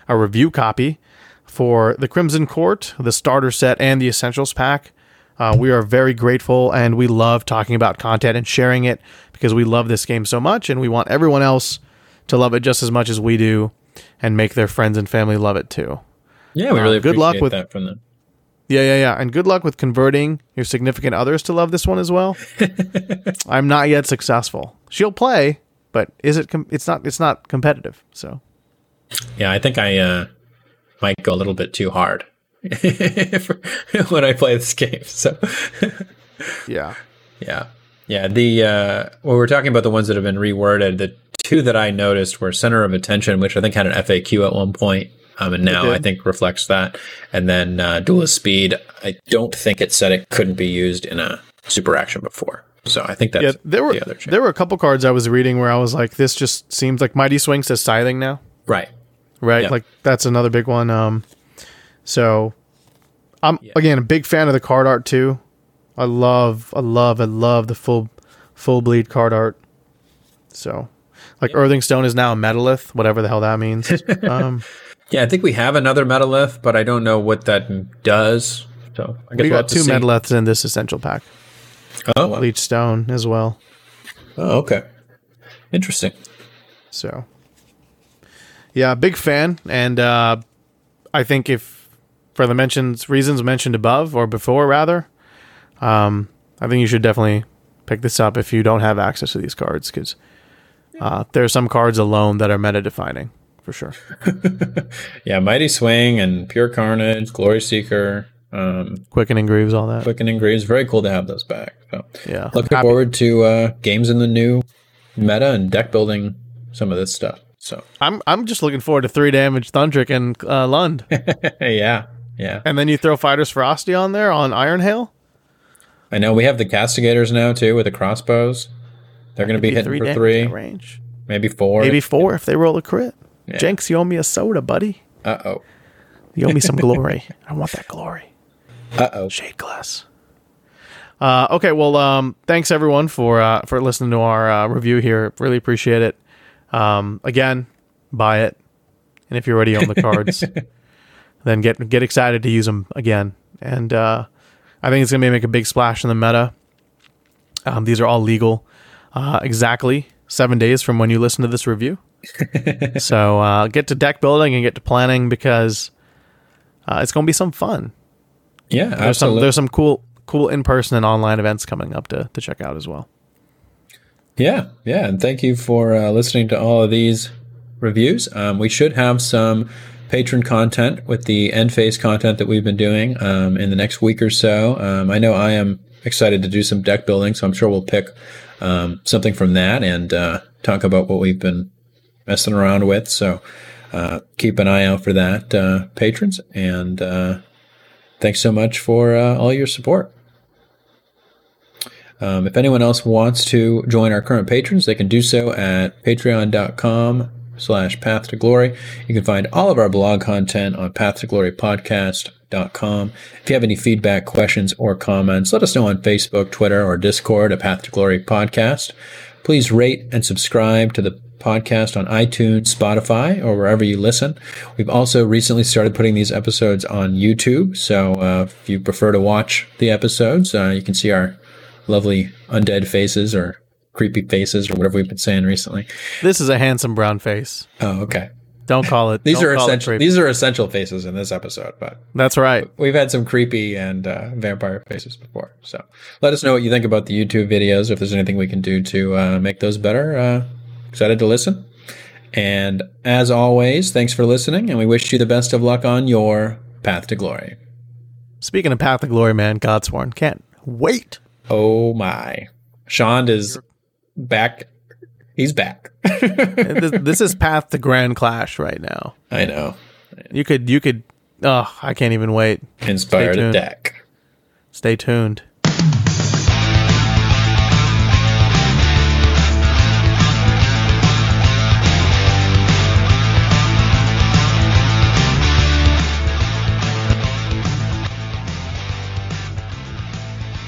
a review copy for the Crimson Court, the starter set, and the Essentials pack. Uh, we are very grateful and we love talking about content and sharing it because we love this game so much and we want everyone else to love it just as much as we do and make their friends and family love it too. yeah. We really good luck with- that from them. Yeah, yeah, yeah. And good luck with converting your significant others to love this one as well. [laughs] I'm not yet successful. She'll play, but is it com- it's not it's not competitive. So, Yeah, I think I uh, might go a little bit too hard [laughs] when I play this game. So [laughs] yeah. yeah, yeah. The uh, well, we're talking about the ones that have been reworded. The two that I noticed were Center of Attention, which I think had an FAQ at one point, um, and now. I think reflects that. And then uh, Duelist Speed. I don't think it said it couldn't be used in a super action before. So I think that's Yeah, there were the other change. there were a couple cards I was reading where I was like this just seems like Mighty Swing says scything now. right. right? Yeah. Like that's another big one. Um, so I'm again a big fan of the card art too. I love, I love, I love the full, full bleed card art. So, like Earthing Stone is now a metalith, whatever the hell that means. [laughs] um, Yeah, I think we have another metalith, but I don't know what that does. So I guess we we'll got two see. metaliths in this essential pack. Oh, wow. Bleach Stone as well. oh, okay. Interesting. So, yeah, big fan, and uh, I think if for the mentions reasons mentioned above or before, rather, um, I think you should definitely pick this up if you don't have access to these cards because uh, there are some cards alone that are meta defining for sure. [laughs] Yeah, Mighty Swing and Pure Carnage, Glory Seeker, um, Quickening Greaves, all that. Quickening Greaves. Very cool to have those back. So Yeah, looking Happy- forward to uh, games in the new meta and deck building some of this stuff. So I'm I'm just looking forward to three damage Thundrik and uh, Lund, [laughs] yeah, yeah. and then you throw Fighters Ferocity on there on Iron Hail. I know we have the Castigators now too with the crossbows. They're going to be hitting for three, range. maybe four. Maybe four if they roll a crit. Yeah. Jenks, you owe me a soda, buddy. Uh oh. You owe me some [laughs] glory. I want that glory. Uh oh. Shade glass. Uh, okay, well, um, thanks everyone for uh, for listening to our uh, review here. Really appreciate it. Um, again, buy it, and if you're already own the cards, [laughs] then get get excited to use them again. And uh, I think it's gonna make a big splash in the meta. Um, these are all legal, uh, exactly seven days from when you listen to this review. [laughs] so uh, get to deck building and get to planning because uh, it's gonna be some fun Yeah, there's some there's some cool cool in person and online events coming up to to check out as well. Yeah, yeah, and thank you for uh, listening to all of these reviews. Um, we should have some patron content with the end phase content that we've been doing um, in the next week or so. Um, I know I am excited to do some deck building, so I'm sure we'll pick um, something from that and uh, talk about what we've been messing around with. So uh, keep an eye out for that, uh, patrons, and uh, thanks so much for uh, all your support. Um, if anyone else wants to join our current patrons, they can do so at patreon.com slash path to glory. You can find all of our blog content on path to glory podcast.com. If you have any feedback, questions, or comments, let us know on Facebook, Twitter, or Discord at Path to Glory Podcast. Please rate and subscribe to the podcast on iTunes, Spotify, or wherever you listen. We've also recently started putting these episodes on YouTube. So uh, if you prefer to watch the episodes, uh, you can see our lovely undead faces or creepy faces or whatever we've been saying recently. This is a handsome brown face. Oh, okay. Don't call it. [laughs] These are essential. These are essential faces in this episode, but That's right. we've had some creepy and uh, vampire faces before. So let us know what you think about the YouTube videos. If there's anything we can do to uh, make those better. Uh, excited to listen. And as always, thanks for listening, and we wish you the best of luck on your path to glory. Speaking of Path to Glory, man, Godsworn can't wait. Oh my, Sean is back. He's back. [laughs] this, is Path to Grand Clash right now. I know. You could you could. Oh, I can't even wait. Inspired deck. Stay tuned.